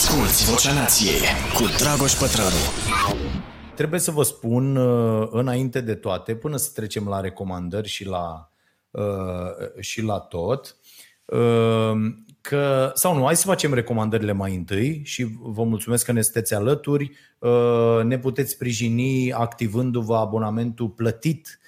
Asculți Vocea Nației cu Dragoș Pătrălu. Trebuie să vă spun uh, înainte de toate, până să trecem la recomandări și la, uh, și la tot, uh, că, sau nu, hai să facem recomandările mai întâi și vă mulțumesc că ne sunteți alături. Ne puteți sprijini activându-vă abonamentul plătit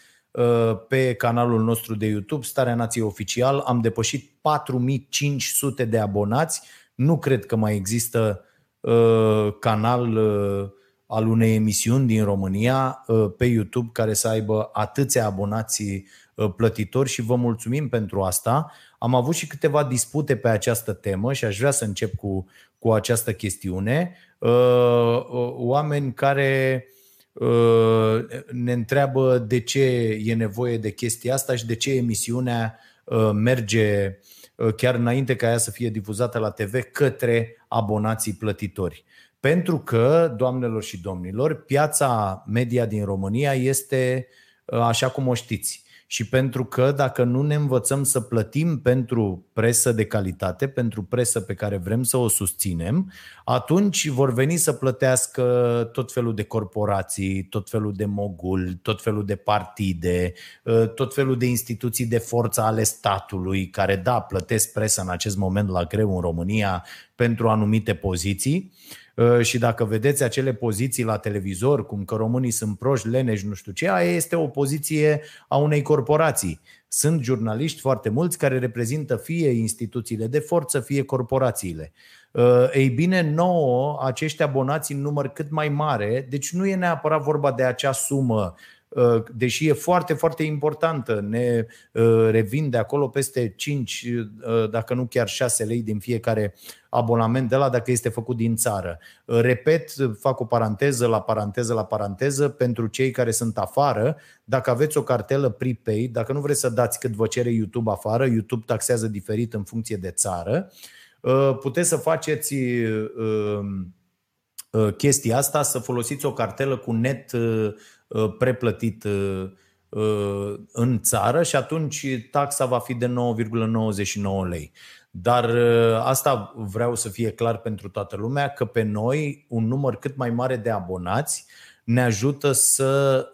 pe canalul nostru de YouTube, Starea Nației Oficial. Am depășit 4500 de abonați nu cred că mai există uh, canal uh, al unei emisiuni din România uh, pe YouTube care să aibă atâția abonații uh, plătitori și vă mulțumim pentru asta. Am avut și câteva dispute pe această temă și aș vrea să încep cu, cu această chestiune. Uh, uh, oameni care uh, ne întreabă de ce e nevoie de chestia asta și de ce emisiunea uh, merge uh, Uh, chiar înainte ca ea să fie difuzată la TV, către abonații plătitori. Pentru că, doamnelor și domnilor, piața media din România este uh, așa cum o știți și pentru că dacă nu ne învățăm să plătim pentru presă de calitate, pentru presă pe care vrem să o susținem, atunci vor veni să plătească tot felul de corporații, tot felul de mogul, tot felul de partide, ă, tot felul de instituții de forță ale statului, care, da, plătesc presă în acest moment la greu în România pentru anumite poziții. Ă, și dacă vedeți acele poziții la televizor, cum că românii sunt proști, leneși, nu știu ce, aia este o poziție a unei corporații. Sunt jurnaliști foarte mulți care reprezintă fie instituțiile de forță, fie corporațiile. Ă, ei bine, nouă, acești abonați în număr cât mai mare, deci nu e neapărat vorba de acea sumă Uh, deși e foarte, foarte importantă. Ne uh, revin de acolo peste 5, uh, dacă nu chiar 6 lei din fiecare abonament de la dacă este făcut din țară. Repet, fac o paranteză la paranteză la paranteză pentru cei care sunt afară. Dacă aveți o cartelă prepaid, dacă nu vreți să dați cât vă cere YouTube afară, YouTube taxează diferit în funcție de țară, puteți să faceți chestia asta, să folosiți o cartelă cu net Uh, preplătit uh, uh, în țară și atunci taxa va fi de 9,99 lei. Dar asta vreau să fie clar pentru toată lumea, că pe noi un număr cât mai mare de abonați ne ajută să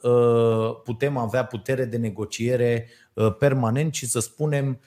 putem avea putere de negociere permanent și să spunem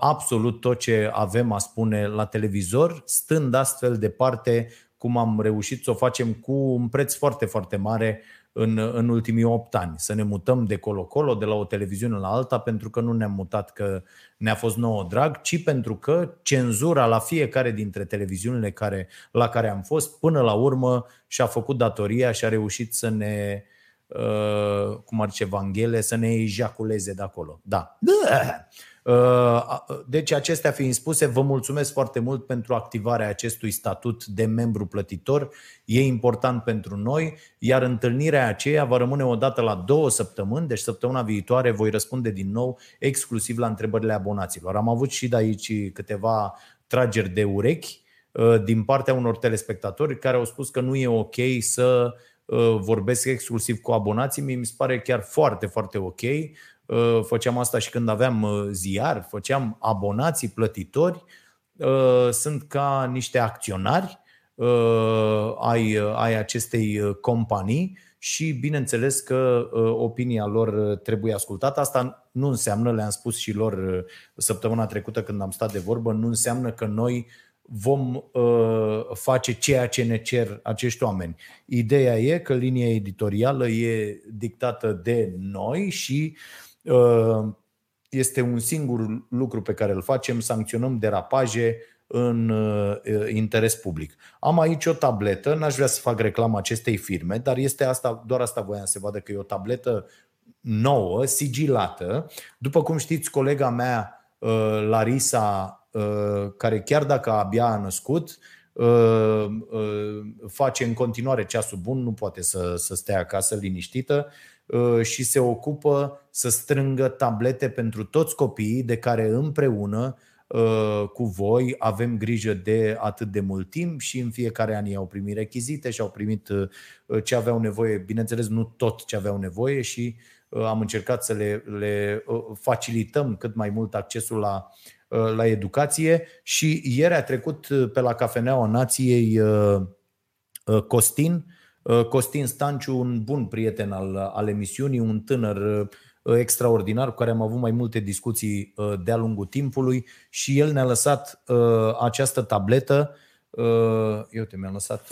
absolut tot ce avem a spune la televizor, stând astfel departe cum am reușit să o facem cu un preț foarte, foarte mare în, în ultimii 8 ani. Să ne mutăm de colo-colo, de la o televiziune la alta, pentru că nu ne-am mutat că ne-a fost nouă drag, ci pentru că cenzura la fiecare dintre televiziunile care, la care am fost, până la urmă și-a făcut datoria și a reușit să ne, uh, cum ar zice Vanghele, să ne ejaculeze de acolo. Da. da. Uh, deci, acestea fiind spuse, vă mulțumesc foarte mult pentru activarea acestui statut de membru plătitor. E important pentru noi, iar întâlnirea aceea va rămâne o dată la două săptămâni, deci săptămâna viitoare voi răspunde din nou exclusiv la întrebările abonaților. Am avut și de aici câteva trageri de urechi uh, din partea unor telespectatori care au spus că nu e ok să uh, vorbesc exclusiv cu abonații. Mi se pare chiar foarte, foarte ok. Uh, făceam asta și când aveam uh, ziar, făceam abonații plătitori, uh, sunt ca niște acționari ai, ai acestei companii și bineînțeles că opinia lor trebuie ascultată. Asta nu înseamnă, le-am spus și lor săptămâna trecută când am stat de vorbă, nu înseamnă că noi vom face ceea ce ne cer acești oameni. Ideea e că linia editorială e dictată de noi și uh, Uh, este un singur lucru pe care îl facem, sancționăm derapaje în uh, interes public. Am aici o tabletă, n-aș vrea să fac reclamă acestei firme, dar este asta, doar asta voiam să vadă că e o tabletă nouă, sigilată. După cum știți, colega mea, uh, Larisa, care chiar dacă abia a născut, face în continuare ceasul bun, nu poate să, să stea acasă liniștită Uh, și se ocupă să strângă tablete pentru toți copiii de care împreună uh, cu voi avem grijă de atât de mult timp și în fiecare an ei au primit rechizite și au primit uh, ce aveau nevoie, bineînțeles nu tot ce aveau nevoie și am încercat să le, le facilităm cât mai mult accesul la la educație. Și ieri a trecut pe la Cafeneaua Nației Costin, Costin Stanciu, un bun prieten al, al emisiunii, un tânăr extraordinar cu care am avut mai multe discuții de-a lungul timpului și el ne-a lăsat această tabletă eu te mi-am lăsat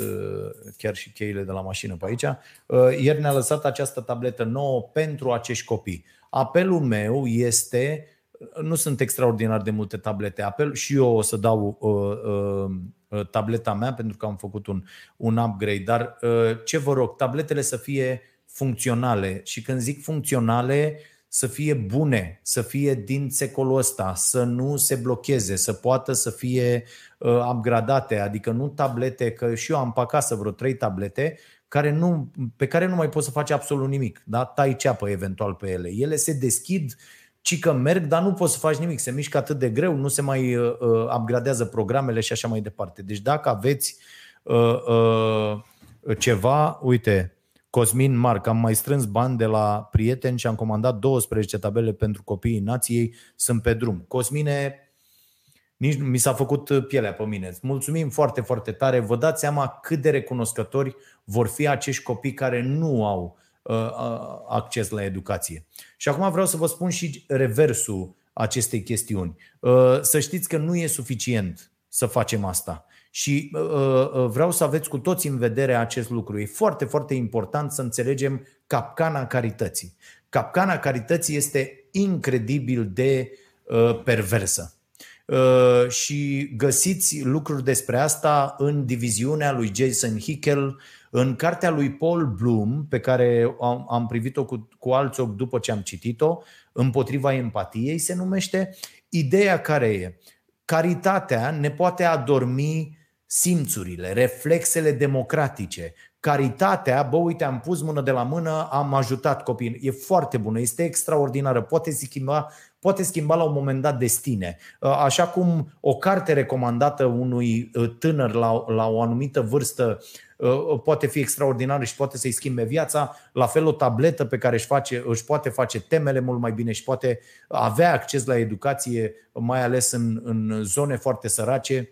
chiar și cheile de la mașină pe aici. Ieri ne-a lăsat această tabletă nouă pentru acești copii. Apelul meu este, nu sunt extraordinar de multe tablete, apel și eu o să dau uh, uh, tableta mea pentru că am făcut un, un upgrade, dar uh, ce vă rog, tabletele să fie funcționale și când zic funcționale, să fie bune, să fie din secolul ăsta, să nu se blocheze, să poată să fie uh, upgradate, adică nu tablete, că și eu am pe acasă vreo trei tablete care nu, pe care nu mai poți să faci absolut nimic. Da? Tai ceapă eventual pe ele. Ele se deschid, ci că merg, dar nu poți să faci nimic. Se mișcă atât de greu, nu se mai uh, uh, upgradează programele și așa mai departe. Deci dacă aveți uh, uh, ceva, uite, Cosmin Marc, am mai strâns bani de la prieteni și am comandat 12 tabele pentru copiii nației, sunt pe drum. Cosmine, nici mi s-a făcut pielea pe mine. Îți mulțumim foarte, foarte tare. Vă dați seama cât de recunoscători vor fi acești copii care nu au uh, uh, acces la educație. Și acum vreau să vă spun și reversul acestei chestiuni. Uh, să știți că nu e suficient să facem asta. Și vreau să aveți cu toți în vedere acest lucru. E foarte, foarte important să înțelegem capcana carității. Capcana carității este incredibil de perversă. Uh, și găsiți lucruri despre asta în diviziunea lui Jason Hickel, în cartea lui Paul Bloom, pe care am privit-o cu, cu alți ochi după ce am citit-o, împotriva empatiei se numește. Ideea care e? Caritatea ne poate adormi simțurile, reflexele democratice. Caritatea, bă, uite, am pus mână de la mână, am ajutat copiii. E foarte bună, este extraordinară, poate schimba poate schimba la un moment dat destine. Uh, așa cum o carte recomandată unui uh, tânăr la, la o anumită vârstă uh, poate fi extraordinară și poate să-i schimbe viața, la fel o tabletă pe care își, face, își poate face temele mult mai bine și poate avea acces la educație, mai ales în, în zone foarte sărace,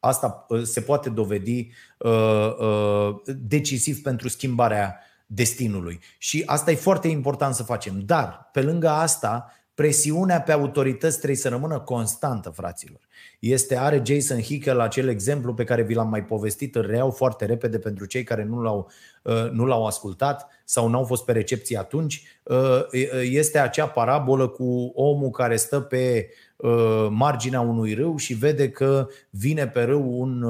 asta se poate dovedi uh, uh, decisiv pentru schimbarea destinului. Și asta e foarte important să facem. Dar, pe lângă asta, presiunea pe autorități trebuie să rămână constantă, fraților. Este, are Jason Hickel acel exemplu pe care vi l-am mai povestit, îl reau foarte repede pentru cei care nu l-au, uh, nu l-au ascultat sau n-au fost pe recepție atunci. Uh, este acea parabolă cu omul care stă pe uh, marginea unui râu și vede că vine pe râu un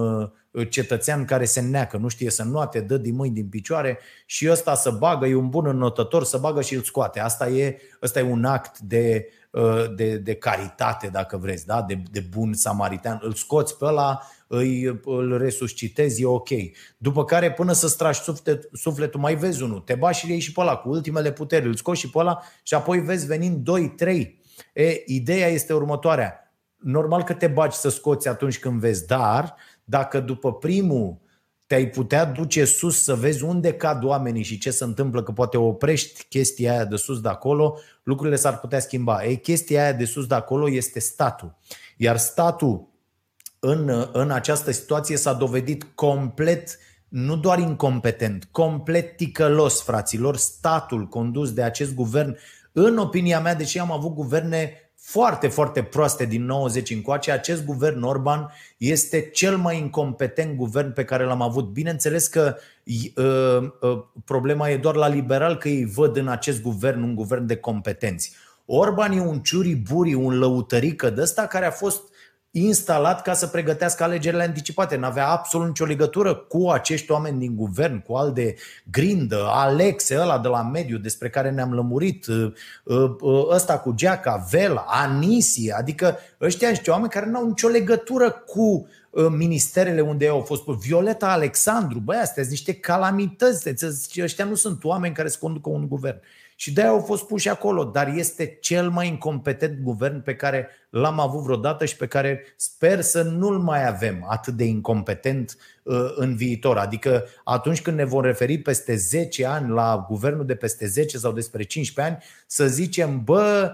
cetățean care se neacă, nu știe să nuate, dă din mâini, din picioare și ăsta să bagă, e un bun înnotător, să bagă și îl scoate. Asta e, ăsta e un act de, uh, de, de caritate, dacă vreți, da? de, de bun samaritan. Îl scoți pe ăla, îi, îl resuscitezi, e ok. După care, până să stragi suflet, sufletul, mai vezi unul, te bași și iei și pe ăla cu ultimele puteri, îl scoți și pe ăla și apoi vezi venind 2, 3. E, ideea este următoarea. Normal că te bagi să scoți atunci când vezi, dar dacă după primul te-ai putea duce sus să vezi unde cad oamenii și ce se întâmplă, că poate oprești chestia aia de sus de acolo, lucrurile s-ar putea schimba. Ei, chestia aia de sus de acolo este statul. Iar statul în, în această situație s-a dovedit complet, nu doar incompetent, complet ticălos, fraților. Statul condus de acest guvern, în opinia mea, deși am avut guverne foarte, foarte proaste din 90 încoace, acest guvern Orban este cel mai incompetent guvern pe care l-am avut. Bineînțeles că uh, uh, problema e doar la liberal că ei văd în acest guvern un guvern de competenți. Orban e un ciuriburi, un lăutărică de ăsta care a fost instalat ca să pregătească alegerile anticipate. N-avea absolut nicio legătură cu acești oameni din guvern, cu al de Grindă, Alexe, ăla de la mediu despre care ne-am lămurit, uh, uh, uh, ăsta cu Geaca, Vela, Anisi, adică ăștia niște oameni care n-au nicio legătură cu ministerele unde au fost Violeta Alexandru, băi, astea sunt niște calamități, ăștia nu sunt oameni care se conducă un guvern. Și de-aia au fost puși acolo, dar este cel mai incompetent guvern pe care l-am avut vreodată și pe care sper să nu-l mai avem atât de incompetent uh, în viitor. Adică atunci când ne vom referi peste 10 ani la guvernul de peste 10 sau despre 15 ani, să zicem, bă,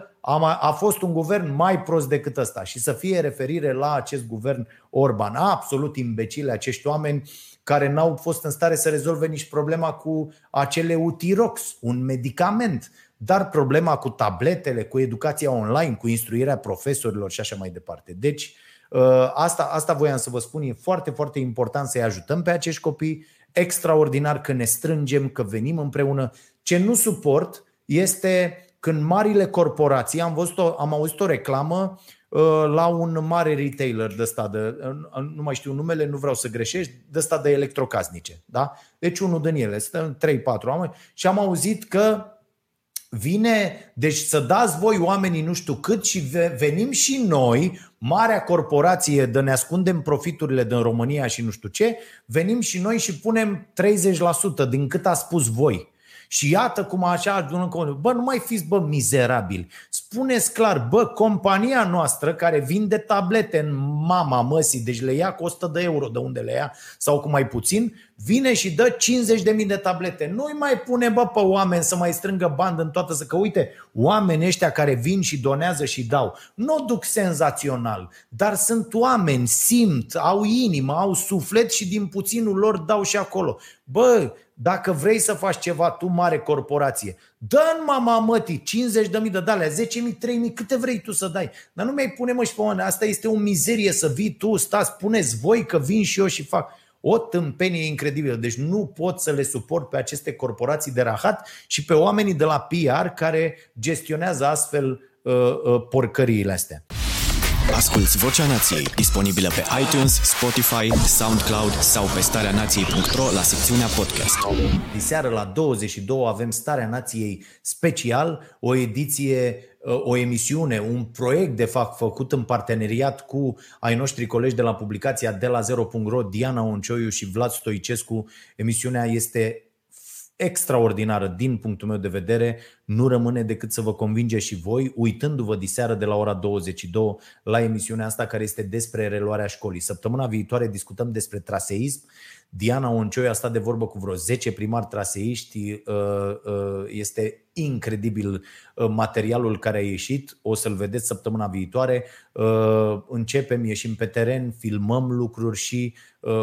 a fost un guvern mai prost decât ăsta și să fie referire la acest guvern Orban. Absolut imbecile acești oameni care n-au fost în stare să rezolve nici problema cu acele Utirox, un medicament, dar problema cu tabletele, cu educația online, cu instruirea profesorilor și așa mai departe. Deci, ă, asta, asta voiam să vă spun, e foarte, foarte important să-i ajutăm pe acești copii, extraordinar că ne strângem, că venim împreună. Ce nu suport este când marile corporații, am, văzut o, am auzit o reclamă Uh, la un mare retailer de ăsta de, nu mai știu numele, nu vreau să greșești, de ăsta de electrocasnice. Da? Deci unul din ele, sunt 3-4 oameni și am auzit că vine, deci să dați voi oamenii nu știu cât și venim și noi, marea corporație de ne ascundem profiturile din România și nu știu ce, venim și noi și punem 30% din cât a spus voi. Și iată cum așa bă, nu mai fiți, bă, mizerabil. Spuneți clar, bă, compania noastră care vinde tablete în mama măsii, deci le ia cu 100 de euro de unde le ia sau cu mai puțin, vine și dă 50.000 de tablete. Nu-i mai pune, bă, pe oameni să mai strângă bandă în toată să că uite, oamenii ăștia care vin și donează și dau, nu o duc senzațional, dar sunt oameni, simt, au inimă, au suflet și din puținul lor dau și acolo. Bă, dacă vrei să faci ceva, tu mare corporație, dă-n mama mătii 50 de mii de dalea, 10 mii, 3 mii, câte vrei tu să dai. Dar nu mi-ai pune mă și pe oameni, asta este o mizerie să vii tu, stați, spuneți voi că vin și eu și fac. O tâmpenie incredibilă. Deci nu pot să le suport pe aceste corporații de rahat și pe oamenii de la PR care gestionează astfel uh, uh, porcăriile astea. Asculți Vocea Nației, disponibilă pe iTunes, Spotify, SoundCloud sau pe starea nației.ro la secțiunea podcast. Diseară la 22 avem Starea Nației special, o ediție o emisiune, un proiect de fapt făcut în parteneriat cu ai noștri colegi de la publicația de la 0.ro, Diana Oncioiu și Vlad Stoicescu. Emisiunea este extraordinară din punctul meu de vedere, nu rămâne decât să vă convinge și voi, uitându-vă diseară de la ora 22 la emisiunea asta care este despre reluarea școlii. Săptămâna viitoare discutăm despre traseism. Diana Oncioi a stat de vorbă cu vreo 10 primari traseiști. Uh, uh, este incredibil uh, materialul care a ieșit. O să-l vedeți săptămâna viitoare. Începem, ieșim pe teren, filmăm lucruri și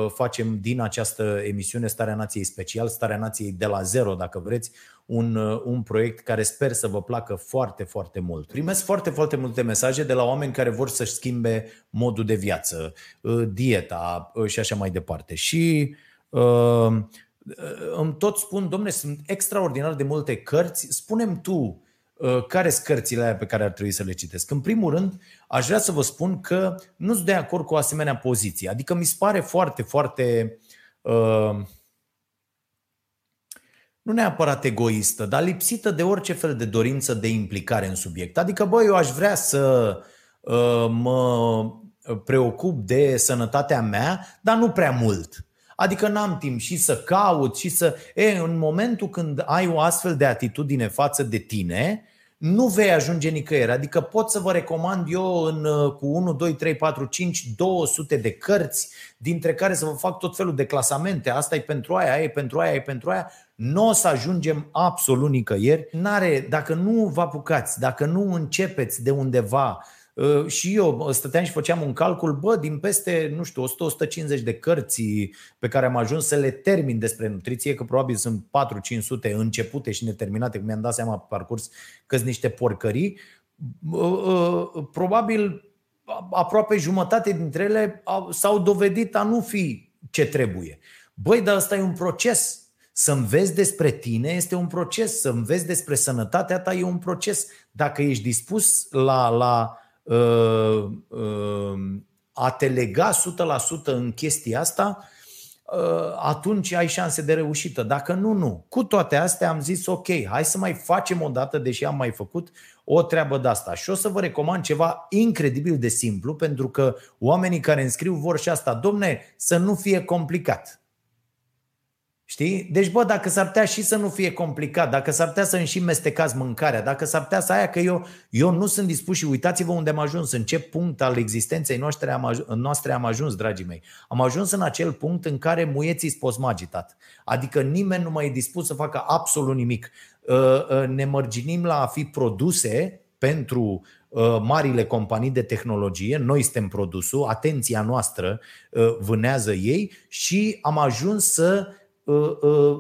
facem din această emisiune Starea Nației Special, Starea Nației de la zero, dacă vreți, un, un proiect care sper să vă placă foarte, foarte mult. Primesc foarte, foarte multe mesaje de la oameni care vor să-și schimbe modul de viață, dieta și așa mai departe. Și uh, îmi tot spun, domne, sunt extraordinar de multe cărți, spunem tu uh, care sunt cărțile aia pe care ar trebui să le citesc. În primul rând, aș vrea să vă spun că nu sunt de acord cu o asemenea poziție. Adică mi se pare foarte, foarte uh, nu neapărat egoistă, dar lipsită de orice fel de dorință de implicare în subiect. Adică, băi, eu aș vrea să uh, mă preocup de sănătatea mea, dar nu prea mult. Adică n-am timp și să caut și să... E, în momentul când ai o astfel de atitudine față de tine, nu vei ajunge nicăieri. Adică pot să vă recomand eu în, cu 1, 2, 3, 4, 5, 200 de cărți, dintre care să vă fac tot felul de clasamente. Asta e pentru aia, aia e pentru aia, e pentru aia. Nu o să ajungem absolut nicăieri. N-are, dacă nu vă apucați, dacă nu începeți de undeva, Uh, și eu stăteam și făceam un calcul, bă, din peste, nu știu, 100-150 de cărți pe care am ajuns să le termin despre nutriție, că probabil sunt 4-500 începute și neterminate, cum mi-am dat seama pe parcurs că sunt niște porcării, uh, uh, probabil aproape jumătate dintre ele s-au dovedit a nu fi ce trebuie. Băi, dar ăsta e un proces. Să înveți despre tine este un proces, să înveți despre sănătatea ta e un proces. Dacă ești dispus la, la Uh, uh, a te lega 100% în chestia asta, uh, atunci ai șanse de reușită. Dacă nu, nu. Cu toate astea am zis ok, hai să mai facem o dată, deși am mai făcut o treabă de asta. Și o să vă recomand ceva incredibil de simplu, pentru că oamenii care înscriu vor și asta. Domne, să nu fie complicat. Știi? Deci, bă, dacă s-ar putea și să nu fie complicat, dacă s-ar putea să-mi și mestecați mâncarea, dacă s-ar putea să aia că eu, eu nu sunt dispus și uitați-vă unde am ajuns, în ce punct al existenței noastre am, ajuns, noastre am ajuns, dragii mei. Am ajuns în acel punct în care muieții spos magitat. Adică nimeni nu mai e dispus să facă absolut nimic. Uh, uh, ne mărginim la a fi produse pentru uh, marile companii de tehnologie, noi suntem produsul, atenția noastră vânează ei și am ajuns să Uh, uh,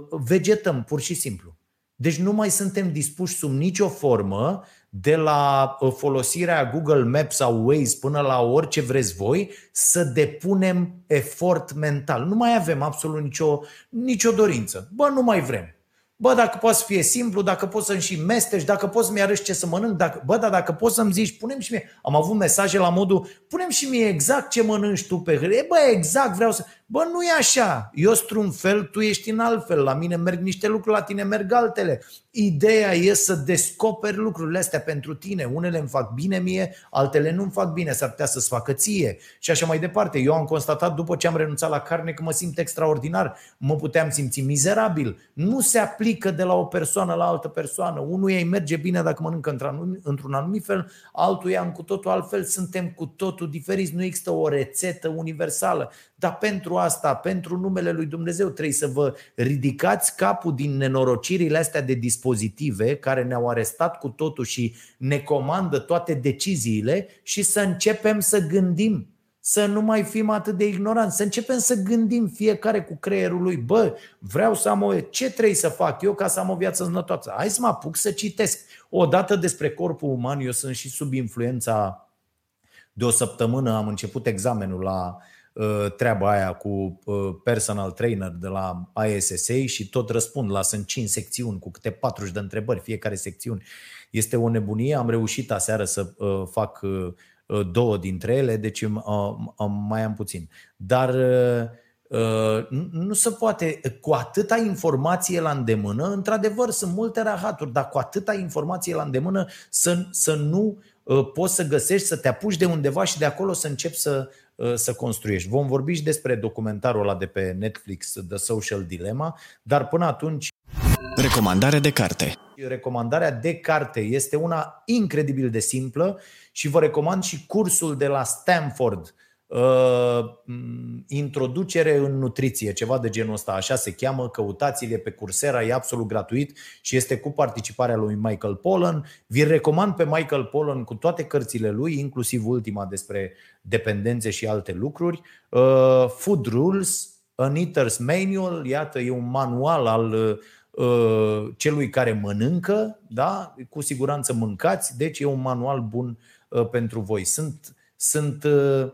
vegetăm, pur și simplu. Deci nu mai suntem dispuși sub nicio formă de la uh, folosirea Google Maps sau Waze până la orice vreți voi, să depunem efort mental. Nu mai avem absolut nicio, nicio dorință. Bă, nu mai vrem. Bă, dacă poți să fie simplu, dacă poți să-mi și mesteci, dacă poți să-mi arăți ce să mănânc, dacă, bă, dar dacă poți să-mi zici, punem și mie. Am avut mesaje la modul, punem și mie exact ce mănânci tu pe hârtie. Bă, exact, vreau să... Bă, nu e așa. Eu sunt un fel, tu ești în alt fel. La mine merg niște lucruri, la tine merg altele. Ideea e să descoperi lucrurile astea pentru tine. Unele îmi fac bine mie, altele nu îmi fac bine, s-ar putea să-ți facă ție. Și așa mai departe. Eu am constatat după ce am renunțat la carne că mă simt extraordinar. Mă puteam simți mizerabil. Nu se aplică de la o persoană la altă persoană. Unul ei merge bine dacă mănâncă într-un anumit fel, altul ia în cu totul altfel. Suntem cu totul diferiți. Nu există o rețetă universală. Dar pentru asta, pentru numele lui Dumnezeu, trebuie să vă ridicați capul din nenorocirile astea de dispozitive care ne-au arestat cu totul și ne comandă toate deciziile și să începem să gândim să nu mai fim atât de ignoranți, să începem să gândim fiecare cu creierul lui, bă, vreau să am o... Ce trebuie să fac eu ca să am o viață sănătoasă? Hai să mă apuc să citesc. O dată despre corpul uman, eu sunt și sub influența de o săptămână, am început examenul la Uh, treaba aia cu uh, personal trainer de la ISSA și tot răspund la sunt 5 secțiuni cu câte 40 de întrebări fiecare secțiune. Este o nebunie, am reușit aseară să uh, fac două dintre ele, deci mai am puțin. Dar nu se poate, cu atâta informație la îndemână, într-adevăr sunt multe rahaturi, dar cu atâta informație la îndemână să, să nu poți să găsești, să te apuci de undeva și de acolo să începi să, Uh, să construiești. Vom vorbi și despre documentarul ăla de pe Netflix, The Social Dilemma, dar până atunci... Recomandare de carte. Recomandarea de carte este una incredibil de simplă și vă recomand și cursul de la Stanford, Uh, introducere în nutriție, ceva de genul ăsta, așa se cheamă, căutați-le pe Coursera, e absolut gratuit și este cu participarea lui Michael Pollan. Vi recomand pe Michael Pollan cu toate cărțile lui, inclusiv ultima despre dependențe și alte lucruri. Uh, Food Rules, An Eater's Manual, iată, e un manual al uh, celui care mănâncă, da? cu siguranță mâncați, deci e un manual bun pentru voi. Sunt, sunt uh, Uh,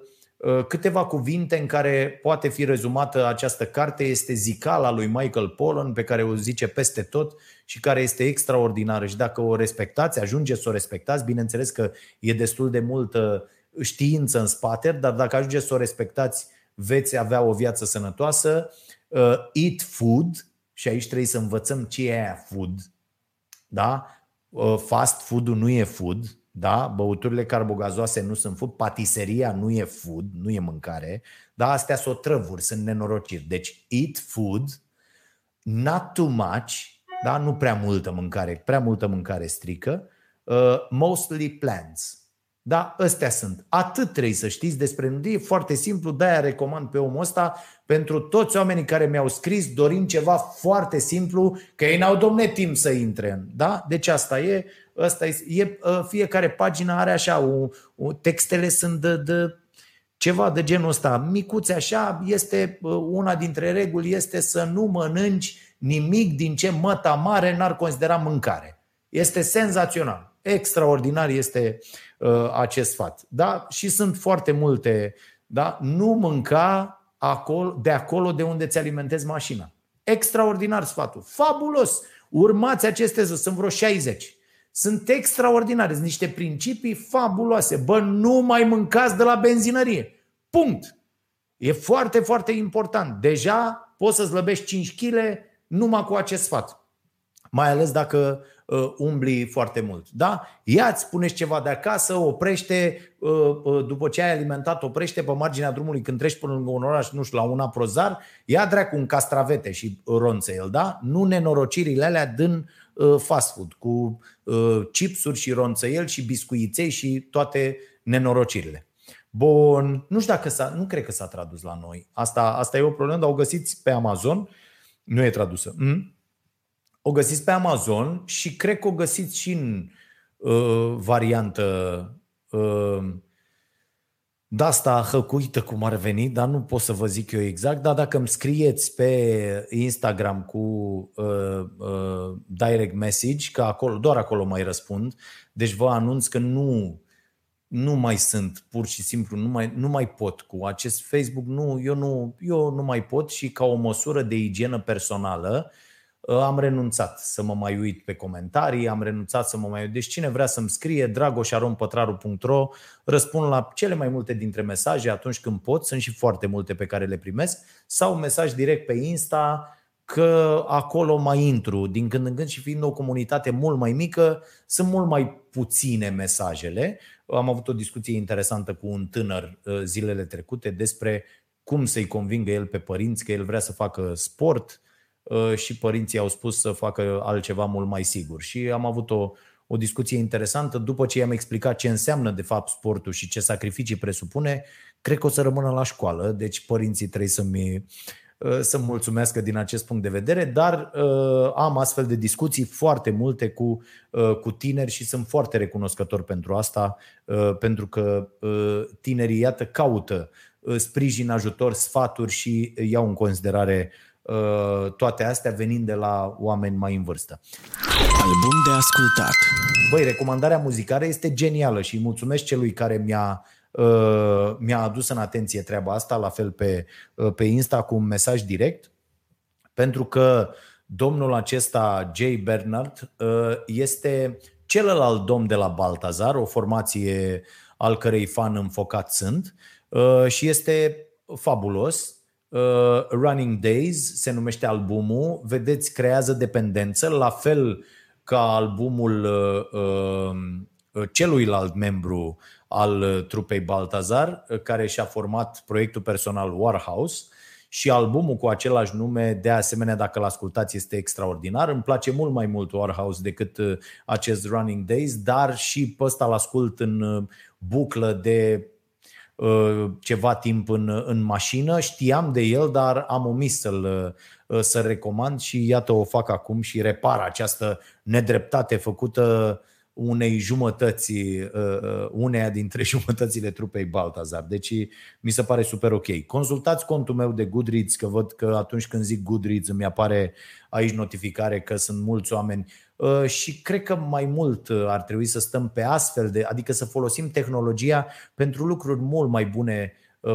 câteva cuvinte în care poate fi rezumată această carte este zicala lui Michael Pollan, pe care o zice peste tot și care este extraordinară. Și dacă o respectați, ajungeți să o respectați, bineînțeles că e destul de multă știință în spate, dar dacă ajungeți să o respectați, veți avea o viață sănătoasă. Uh, eat food, și aici trebuie să învățăm ce e aia food. Da? Uh, fast food nu e food, da? Băuturile carbogazoase nu sunt food, patiseria nu e food, nu e mâncare, dar astea sunt otrăvuri, sunt nenorociri. Deci eat food, not too much, da? nu prea multă mâncare, prea multă mâncare strică, uh, mostly plants. Da, ăstea sunt. Atât trebuie să știți despre nudie, e foarte simplu, de-aia recomand pe omul ăsta pentru toți oamenii care mi-au scris dorind ceva foarte simplu, că ei n-au domne timp să intre în. Da? Deci asta e, asta e, e ă, fiecare pagină are așa, o, o, textele sunt de, de ceva de genul ăsta, micuțe așa, este ă, una dintre reguli este să nu mănânci nimic din ce măta mare n-ar considera mâncare. Este senzațional. Extraordinar este uh, acest sfat. Da? Și sunt foarte multe. Da? Nu mânca acolo, de acolo de unde ți alimentezi mașina. Extraordinar sfatul. Fabulos! Urmați aceste zi, sunt vreo 60. Sunt extraordinare, sunt niște principii fabuloase. Bă, nu mai mâncați de la benzinărie. Punct. E foarte, foarte important. Deja poți să slăbești 5 kg numai cu acest sfat. Mai ales dacă uh, umbli foarte mult. Da? Ia-ți, spuneți ceva de acasă, oprește, uh, uh, după ce ai alimentat, oprește pe marginea drumului când treci până lângă un oraș, nu știu, la un aprozar, ia dracu un castravete și ronțel, da? Nu nenorocirile alea din uh, fast food, cu uh, chipsuri și ronțăiel și biscuiței și toate nenorocirile. Bun, nu știu dacă s-a, nu cred că s-a tradus la noi. Asta, asta e o problemă, dar o găsiți pe Amazon. Nu e tradusă. Mm? O găsiți pe Amazon și cred că o găsiți și în uh, variantă uh, de asta hăcuită cum ar veni, dar nu pot să vă zic eu exact, dar dacă îmi scrieți pe Instagram cu uh, uh, direct message, că acolo, doar acolo mai răspund, deci vă anunț că nu nu mai sunt, pur și simplu, nu mai, nu mai pot cu acest Facebook, nu, eu, nu, eu nu mai pot și ca o măsură de igienă personală ă, am renunțat să mă mai uit pe comentarii, am renunțat să mă mai uit. Deci cine vrea să-mi scrie, dragoșarompătraru.ro, răspund la cele mai multe dintre mesaje atunci când pot, sunt și foarte multe pe care le primesc, sau mesaj direct pe Insta, că acolo mai intru din când în când și fiind o comunitate mult mai mică, sunt mult mai puține mesajele am avut o discuție interesantă cu un tânăr uh, zilele trecute despre cum să-i convingă el pe părinți că el vrea să facă sport uh, și părinții au spus să facă altceva mult mai sigur. Și am avut o, o discuție interesantă. După ce i-am explicat ce înseamnă de fapt sportul și ce sacrificii presupune, cred că o să rămână la școală. Deci părinții trebuie să-mi Uh, să mulțumească din acest punct de vedere, dar uh, am astfel de discuții foarte multe cu, uh, cu tineri și sunt foarte recunoscător pentru asta, pentru că tinerii, iată, caută sprijin, ajutor, sfaturi și iau în considerare toate astea venind de la oameni mai în vârstă. Album de ascultat. Băi, recomandarea muzicală este genială și mulțumesc celui care mi-a Uh, mi-a adus în atenție treaba asta, la fel pe, uh, pe Insta cu un mesaj direct, pentru că domnul acesta, Jay Bernard, uh, este celălalt domn de la Baltazar, o formație al cărei fan înfocat sunt și este fabulos. Running Days se numește albumul, vedeți, creează dependență, la fel ca albumul celuilalt membru al uh, trupei Baltazar, uh, care și-a format proiectul personal Warhouse și albumul cu același nume, de asemenea, dacă l-ascultați, este extraordinar. Îmi place mult mai mult Warhouse decât uh, acest Running Days, dar și pe ăsta l-ascult în buclă de ceva timp în, în mașină. Știam de el, dar am omis să-l, să recomand și iată o fac acum și repar această nedreptate făcută uh, unei jumătăți, uh, uh, uneia dintre jumătățile trupei Baltazar. Deci mi se pare super ok. Consultați contul meu de Goodreads, că văd că atunci când zic Goodreads îmi apare aici notificare că sunt mulți oameni uh, și cred că mai mult ar trebui să stăm pe astfel de, adică să folosim tehnologia pentru lucruri mult mai bune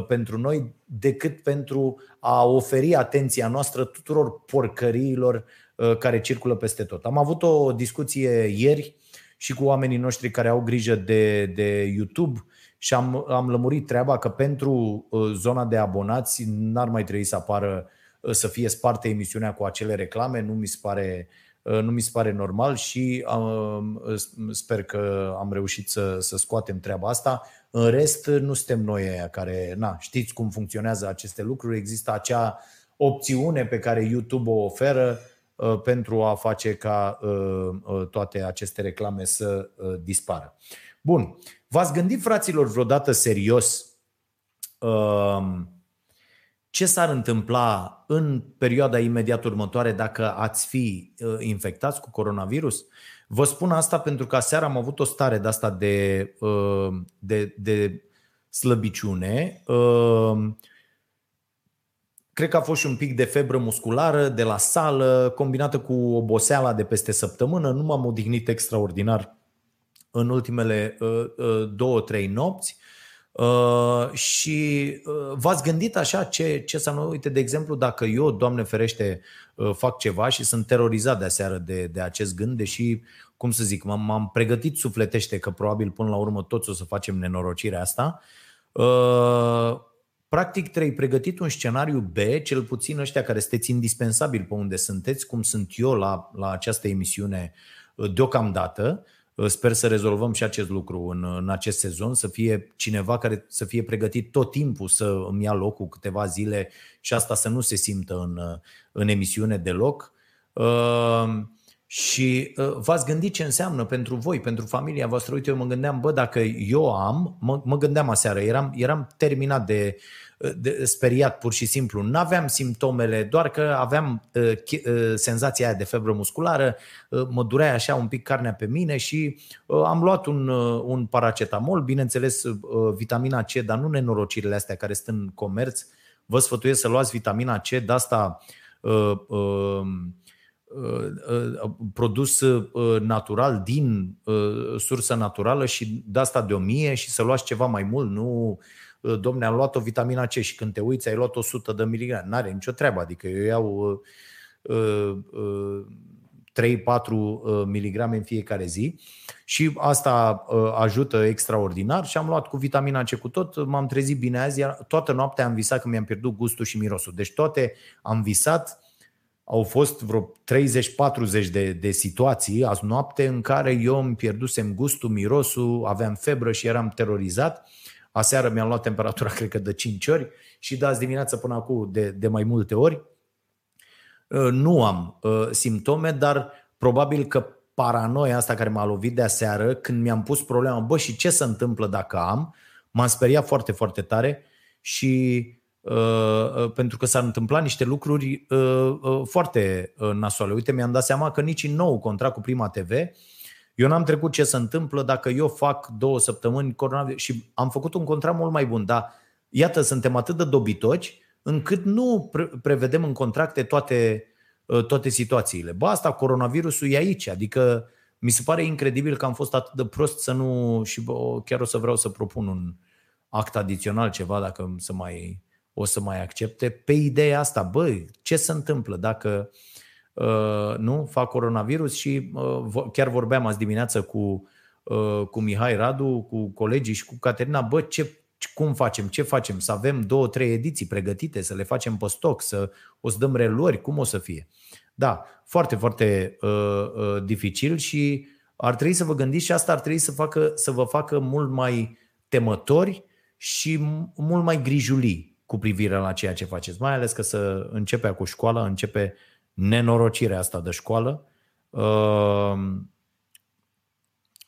pentru noi decât pentru a oferi atenția noastră tuturor porcăriilor care circulă peste tot. Am avut o discuție ieri și cu oamenii noștri care au grijă de, de YouTube și am, am lămurit treaba că pentru uh, zona de abonați n-ar mai trebui să apară uh, să fie sparte emisiunea cu acele reclame, nu mi se pare, uh, nu mi se pare normal și um, sper că am reușit să, să scoatem treaba asta. În rest, nu suntem noi aia care, na, știți cum funcționează aceste lucruri, există acea opțiune pe care YouTube o oferă Uh, pentru a face ca uh, uh, toate aceste reclame să dispară. Bun. V-ați gândit, fraților, vreodată serios um, ce s-ar întâmpla în perioada imediat următoare dacă ați fi infectați cu coronavirus? Vă spun asta pentru că seara am avut o stare de asta de, de, de slăbiciune Cred că a fost și un pic de febră musculară de la sală, combinată cu oboseala de peste săptămână. Nu m-am odihnit extraordinar în ultimele uh, uh, două, trei nopți. Uh, și uh, v-ați gândit așa ce, ce să nu uite, de exemplu, dacă eu, Doamne ferește, uh, fac ceva și sunt terorizat de aseară de, de acest gând, deși, cum să zic, m-am, m-am pregătit sufletește că probabil până la urmă toți o să facem nenorocirea asta. Uh, Practic trebuie pregătit un scenariu B, cel puțin ăștia care sunteți indispensabili pe unde sunteți, cum sunt eu la, la această emisiune deocamdată. Sper să rezolvăm și acest lucru în, în acest sezon, să fie cineva care să fie pregătit tot timpul să îmi ia locul câteva zile și asta să nu se simtă în, în emisiune deloc. Uh, și uh, v-ați gândit ce înseamnă pentru voi, pentru familia voastră? Uite, eu mă gândeam, bă, dacă eu am, mă, mă gândeam aseară, eram, eram terminat de, de speriat pur și simplu. Nu aveam simptomele, doar că aveam uh, uh, senzația aia de febră musculară, uh, mă durea așa un pic carnea pe mine și uh, am luat un, uh, un paracetamol, bineînțeles uh, vitamina C, dar nu nenorocirile astea care sunt în comerț. Vă sfătuiesc să luați vitamina C, de asta uh, uh, produs natural din sursă naturală și de asta de o mie și să luați ceva mai mult, nu domne, am luat o vitamina C și când te uiți ai luat 100 de miligrame. N-are nicio treabă, adică eu iau 3-4 miligrame în fiecare zi și asta ajută extraordinar și am luat cu vitamina C cu tot, m-am trezit bine azi, toată noaptea am visat că mi-am pierdut gustul și mirosul. Deci toate am visat au fost vreo 30-40 de, de situații azi noapte în care eu îmi pierdusem gustul, mirosul, aveam febră și eram terorizat. Aseară mi-am luat temperatura, cred că de 5 ori și de azi dimineață până acum de, de mai multe ori. Uh, nu am uh, simptome, dar probabil că paranoia asta care m-a lovit de aseară, când mi-am pus problema, bă, și ce se întâmplă dacă am, m-am speriat foarte, foarte tare și Uh, uh, pentru că s-ar întâmpla niște lucruri uh, foarte nasoale. Uite, mi-am dat seama că nici în nou contract cu Prima TV, eu n-am trecut ce se întâmplă dacă eu fac două săptămâni coronavirus și am făcut un contract mult mai bun, dar iată, suntem atât de dobitoci încât nu pre- prevedem în contracte toate, toate situațiile. Ba, asta, coronavirusul e aici, adică mi se pare incredibil că am fost atât de prost să nu, și bă, chiar o să vreau să propun un act adițional ceva dacă să mai o să mai accepte pe ideea asta. Băi, ce se întâmplă dacă uh, nu fac coronavirus și uh, chiar vorbeam azi dimineață cu, uh, cu Mihai Radu, cu colegii și cu Caterina, bă, ce, cum facem, ce facem, să avem două, trei ediții pregătite, să le facem pe stoc, să o să dăm reluări, cum o să fie? Da, foarte, foarte uh, uh, dificil și ar trebui să vă gândiți și asta ar trebui să, facă, să vă facă mult mai temători și mult mai grijulii cu privire la ceea ce faceți. Mai ales că să începe cu școala, începe nenorocirea asta de școală. Uh,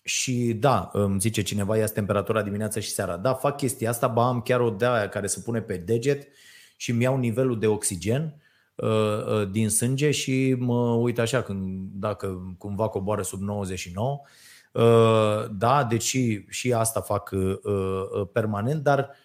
și da, îmi zice cineva, ia temperatura dimineața și seara. Da, fac chestia asta, ba am chiar o de aia care se pune pe deget și îmi iau nivelul de oxigen uh, uh, din sânge și mă uit așa când, dacă cumva coboară sub 99. Uh, da, deci și, și asta fac uh, uh, permanent, dar Uh,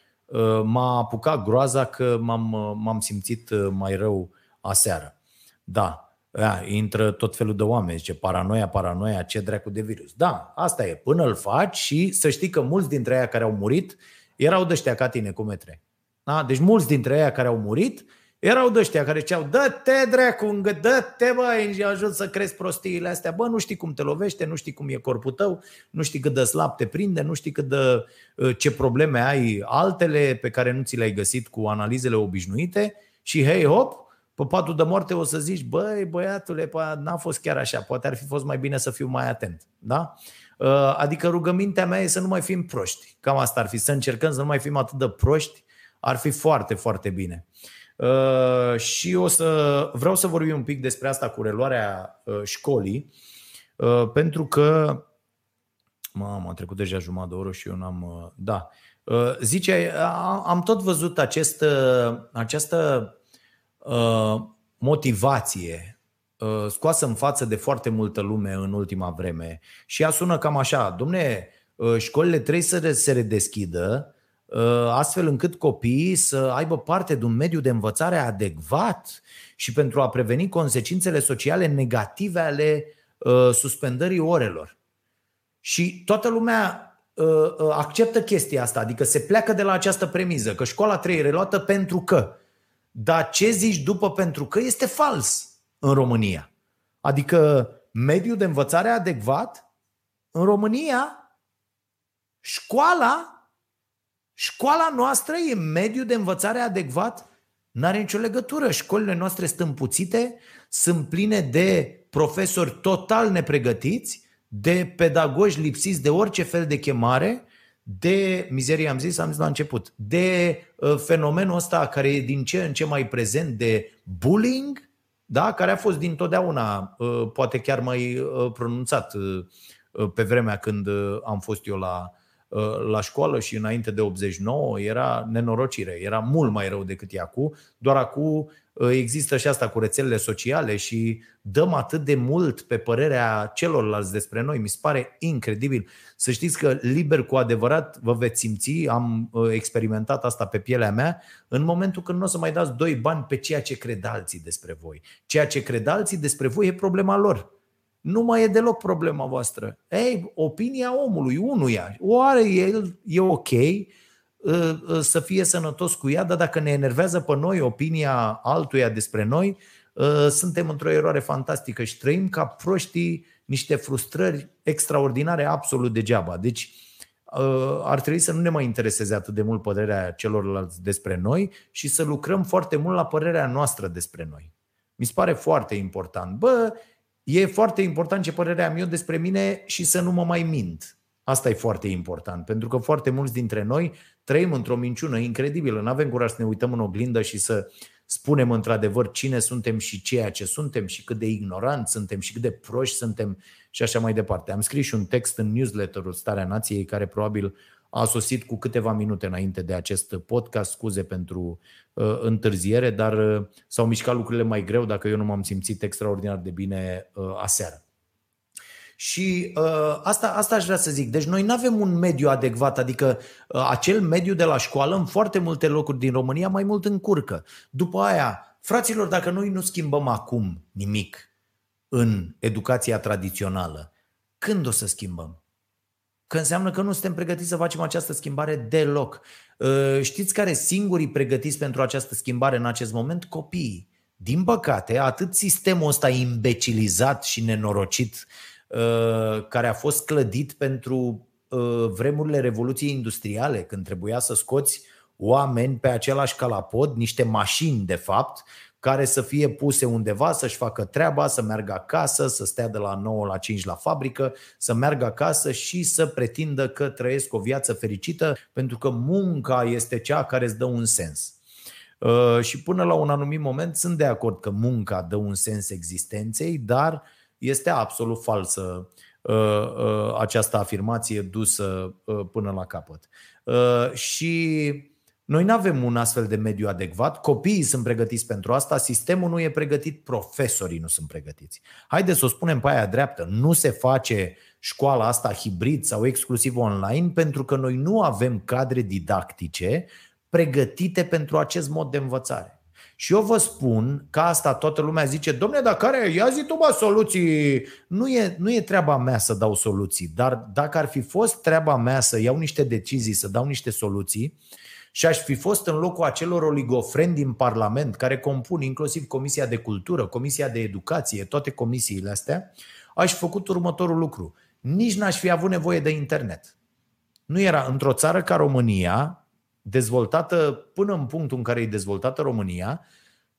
m-a apucat groaza că m-am, uh, m-am simțit uh, mai rău aseară. Da, Ea, intră tot felul de oameni, zice paranoia, paranoia, ce dracu de virus. Da, asta e, până îl faci și să știi că mulți dintre ei care au murit erau de ăștia ca tine cu metre. Da? Deci mulți dintre ei care au murit erau de ăștia care ceau, dă-te dracu, dă-te bă, ajut să crezi prostiile astea. Bă, nu știi cum te lovește, nu știi cum e corpul tău, nu știi cât de slab te prinde, nu știi cât de, ă, ce probleme ai altele pe care nu ți le-ai găsit cu analizele obișnuite și hei hop, pe patul de moarte o să zici, băi, băiatule, n-a fost chiar așa, poate ar fi fost mai bine să fiu mai atent. Da? Ă, adică rugămintea mea e să nu mai fim proști. Cam asta ar fi, să încercăm să nu mai fim atât de proști, ar fi foarte, foarte bine. Uh, și o să vreau să vorbim un pic despre asta cu reluarea uh, școlii, uh, pentru că Mamă, am trecut deja jumătate de oră și eu n-am... Da. Zice, am tot văzut acest, această motivație scoasă în față de foarte multă lume în ultima vreme și ea sună cam așa, domne, școlile trebuie să se redeschidă, Uh, astfel încât copiii să aibă parte de un mediu de învățare adecvat și pentru a preveni consecințele sociale negative ale uh, suspendării orelor. Și toată lumea uh, acceptă chestia asta, adică se pleacă de la această premiză, că școala trebuie reluată pentru că. Dar ce zici după pentru că este fals în România. Adică mediul de învățare adecvat în România, școala Școala noastră e mediu de învățare adecvat? N-are nicio legătură. Școlile noastre sunt împuțite, sunt pline de profesori total nepregătiți, de pedagogi lipsiți de orice fel de chemare, de mizerie, am zis, am zis la început, de uh, fenomenul ăsta care e din ce în ce mai prezent de bullying, da? care a fost dintotdeauna, uh, poate chiar mai uh, pronunțat uh, uh pe vremea când uh, am fost eu la, Uh, la școală și înainte de 89 era nenorocire, era mult mai rău decât e acum, doar acum uh, există și asta cu rețelele sociale și dăm atât de mult pe părerea celorlalți despre noi, mi se pare incredibil. Să știți că liber cu adevărat vă veți simți, am uh, experimentat asta pe pielea mea, în momentul când nu o să mai dați doi bani pe ceea ce cred alții despre voi. Ceea ce cred alții despre voi e problema lor nu mai e deloc problema voastră. Ei, opinia omului, unuia, oare el e ok uh, uh, să fie sănătos cu ea, dar dacă ne enervează pe noi opinia altuia despre noi, uh, suntem într-o eroare fantastică și trăim ca proștii niște frustrări extraordinare absolut degeaba. Deci ar trebui să nu ne mai intereseze atât de mult părerea celorlalți despre noi și să lucrăm foarte mult la părerea noastră despre noi. Mi se pare foarte important. Bă, E foarte important ce părere am eu despre mine și să nu mă mai mint. Asta e foarte important, pentru că foarte mulți dintre noi trăim într-o minciună incredibilă. Nu avem curaj să ne uităm în oglindă și să spunem într-adevăr cine suntem și ceea ce suntem și cât de ignoranți suntem și cât de proști suntem și așa mai departe. Am scris și un text în newsletterul Starea Nației care probabil a sosit cu câteva minute înainte de acest podcast. Scuze pentru uh, întârziere, dar uh, s-au mișcat lucrurile mai greu dacă eu nu m-am simțit extraordinar de bine uh, aseară. Și uh, asta, asta aș vrea să zic. Deci noi nu avem un mediu adecvat, adică uh, acel mediu de la școală în foarte multe locuri din România mai mult încurcă. După aia, fraților, dacă noi nu schimbăm acum nimic în educația tradițională, când o să schimbăm? Că înseamnă că nu suntem pregătiți să facem această schimbare deloc. Uh, știți care singurii pregătiți pentru această schimbare în acest moment? Copiii. Din păcate, atât sistemul ăsta imbecilizat și nenorocit uh, care a fost clădit pentru uh, vremurile Revoluției Industriale, când trebuia să scoți oameni pe același calapod, niște mașini de fapt, care să fie puse undeva, să-și facă treaba, să meargă acasă, să stea de la 9 la 5 la fabrică, să meargă acasă și să pretindă că trăiesc o viață fericită, pentru că munca este cea care îți dă un sens. Uh, și până la un anumit moment sunt de acord că munca dă un sens existenței, dar este absolut falsă uh, uh, această afirmație dusă până la capăt. Și noi nu avem un astfel de mediu adecvat, copiii sunt pregătiți pentru asta, sistemul nu e pregătit, profesorii nu sunt pregătiți. Haideți să o spunem pe aia dreaptă, nu se face școala asta hibrid sau exclusiv online pentru că noi nu avem cadre didactice pregătite pentru acest mod de învățare. Și eu vă spun că asta toată lumea zice, domne, dar care, ia zi tu mă soluții. Nu e, nu e treaba mea să dau soluții, dar dacă ar fi fost treaba mea să iau niște decizii, să dau niște soluții, și aș fi fost în locul acelor oligofreni din Parlament care compun inclusiv Comisia de Cultură, Comisia de Educație, toate comisiile astea, aș fi făcut următorul lucru. Nici n-aș fi avut nevoie de internet. Nu era într-o țară ca România, dezvoltată până în punctul în care e dezvoltată România,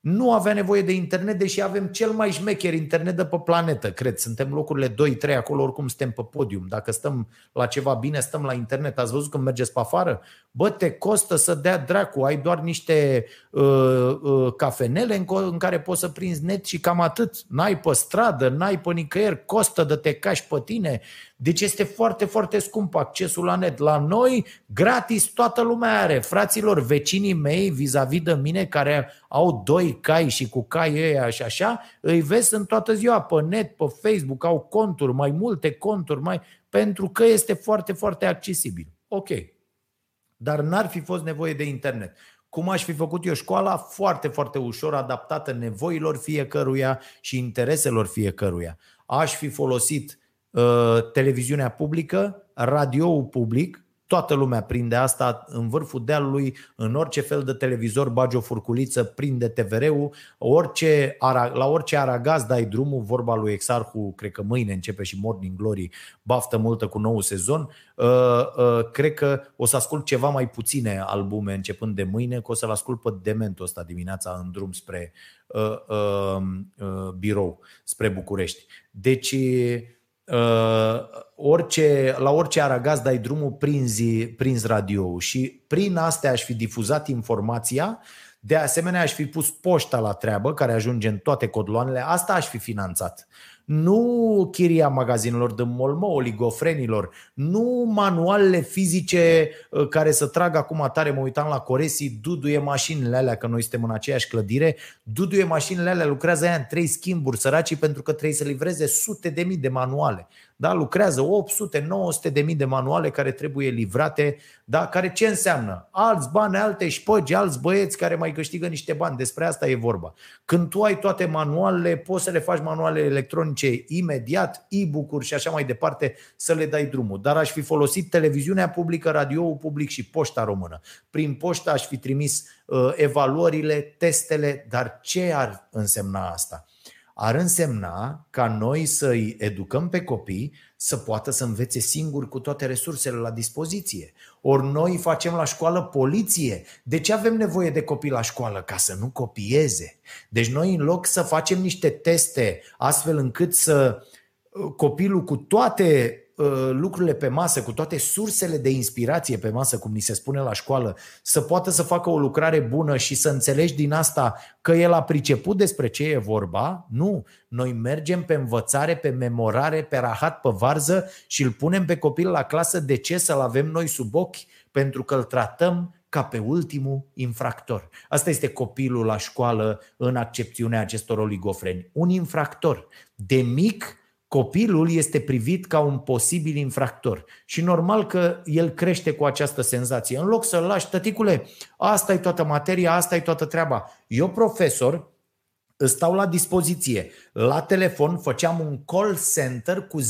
nu avea nevoie de internet, deși avem cel mai șmecher internet de pe planetă, cred. Suntem locurile 2-3 acolo, oricum suntem pe podium. Dacă stăm la ceva bine, stăm la internet. Ați văzut când mergeți pe afară? Bă, te costă să dea dracu, ai doar niște uh, uh, cafenele în, în care poți să prinzi net și cam atât. N-ai pe stradă, n-ai pe nicăieri, costă de te cași pe tine. Deci este foarte, foarte scump accesul la net. La noi, gratis, toată lumea are. Fraților, vecinii mei, vis-a-vis de mine, care au doi cai și cu cai ăia și așa, îi vezi în toată ziua pe net, pe Facebook, au conturi, mai multe conturi, mai pentru că este foarte, foarte accesibil. Ok. Dar n-ar fi fost nevoie de internet. Cum aș fi făcut eu școala? Foarte, foarte ușor, adaptată nevoilor fiecăruia și intereselor fiecăruia. Aș fi folosit Uh, televiziunea publică, radioul public, Toată lumea prinde asta în vârful dealului, în orice fel de televizor bagi o furculiță, prinde TVR-ul, orice, la orice aragaz dai drumul, vorba lui Exarhu, cred că mâine începe și Morning Glory, baftă multă cu nou sezon, uh, uh, cred că o să ascult ceva mai puține albume începând de mâine, că o să-l ascult pe Dementul ăsta dimineața în drum spre uh, uh, uh, birou, spre București. Deci uh, orice, la orice aragaz dai drumul, prinzi, prinzi radio. Și prin astea aș fi difuzat informația, de asemenea aș fi pus poșta la treabă, care ajunge în toate codloanele, asta aș fi finanțat nu chiria magazinelor de molmă, oligofrenilor, nu manualele fizice uh, care să tragă acum tare, mă uitam la Coresi, duduie mașinile alea, că noi suntem în aceeași clădire, duduie mașinile alea, lucrează aia în trei schimburi, săracii, pentru că trebuie să livreze sute de mii de manuale. Da? Lucrează 800-900 de mii de manuale care trebuie livrate, da? care ce înseamnă? Alți bani, alte șpăgi, alți băieți care mai câștigă niște bani. Despre asta e vorba. Când tu ai toate manualele, poți să le faci manuale electronice imediat, e-book-uri și așa mai departe, să le dai drumul. Dar aș fi folosit televiziunea publică, radioul public și poșta română. Prin poștă aș fi trimis uh, evaluările, testele, dar ce ar însemna asta? Ar însemna ca noi să-i educăm pe copii să poată să învețe singuri cu toate resursele la dispoziție. Ori noi facem la școală poliție. De ce avem nevoie de copii la școală? Ca să nu copieze. Deci noi în loc să facem niște teste astfel încât să copilul cu toate Uh, lucrurile pe masă, cu toate sursele de inspirație pe masă, cum ni se spune la școală, să poată să facă o lucrare bună și să înțelegi din asta că el a priceput despre ce e vorba, nu. Noi mergem pe învățare, pe memorare, pe rahat, pe varză și îl punem pe copil la clasă. De ce să-l avem noi sub ochi? Pentru că îl tratăm ca pe ultimul infractor. Asta este copilul la școală în accepțiunea acestor oligofreni. Un infractor. De mic copilul este privit ca un posibil infractor. Și normal că el crește cu această senzație. În loc să-l lași, tăticule, asta e toată materia, asta e toată treaba. Eu, profesor, stau la dispoziție. La telefon făceam un call center cu 10.000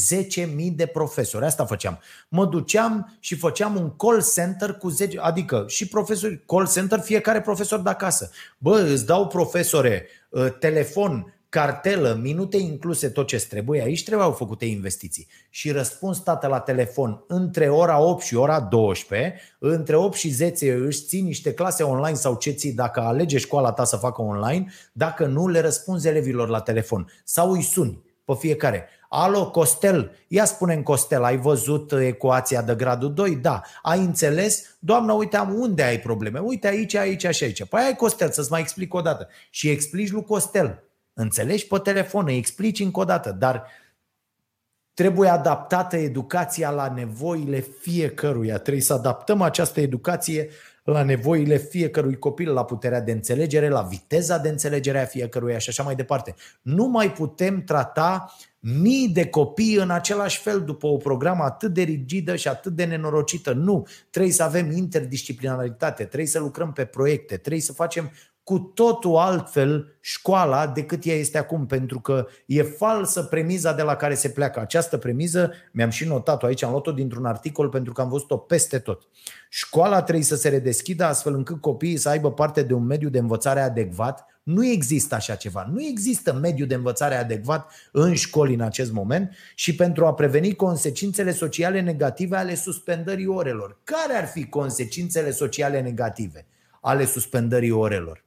de profesori. Asta făceam. Mă duceam și făceam un call center cu 10, adică și profesori, call center fiecare profesor de acasă. Bă, îți dau profesore ă, telefon cartelă, minute incluse, tot ce trebuie, aici trebuiau făcute investiții. Și răspuns tată la telefon între ora 8 și ora 12, între 8 și 10 își ții niște clase online sau ce ții dacă alege școala ta să facă online, dacă nu le răspunzi elevilor la telefon sau îi suni pe fiecare. Alo, Costel, ia spune în Costel, ai văzut ecuația de gradul 2? Da. Ai înțeles? Doamnă, uite, am unde ai probleme? Uite aici, aici și aici. Păi ai Costel, să-ți mai explic o dată. Și explici lui Costel Înțelegi pe telefon, îi explici încă o dată, dar trebuie adaptată educația la nevoile fiecăruia. Trebuie să adaptăm această educație la nevoile fiecărui copil, la puterea de înțelegere, la viteza de înțelegere a fiecăruia și așa mai departe. Nu mai putem trata mii de copii în același fel după o programă atât de rigidă și atât de nenorocită. Nu, trebuie să avem interdisciplinaritate, trebuie să lucrăm pe proiecte, trebuie să facem cu totul altfel școala decât ea este acum, pentru că e falsă premiza de la care se pleacă. Această premiză, mi-am și notat-o aici, am luat-o dintr-un articol pentru că am văzut-o peste tot. Școala trebuie să se redeschidă astfel încât copiii să aibă parte de un mediu de învățare adecvat. Nu există așa ceva. Nu există mediu de învățare adecvat în școli în acest moment și pentru a preveni consecințele sociale negative ale suspendării orelor. Care ar fi consecințele sociale negative ale suspendării orelor?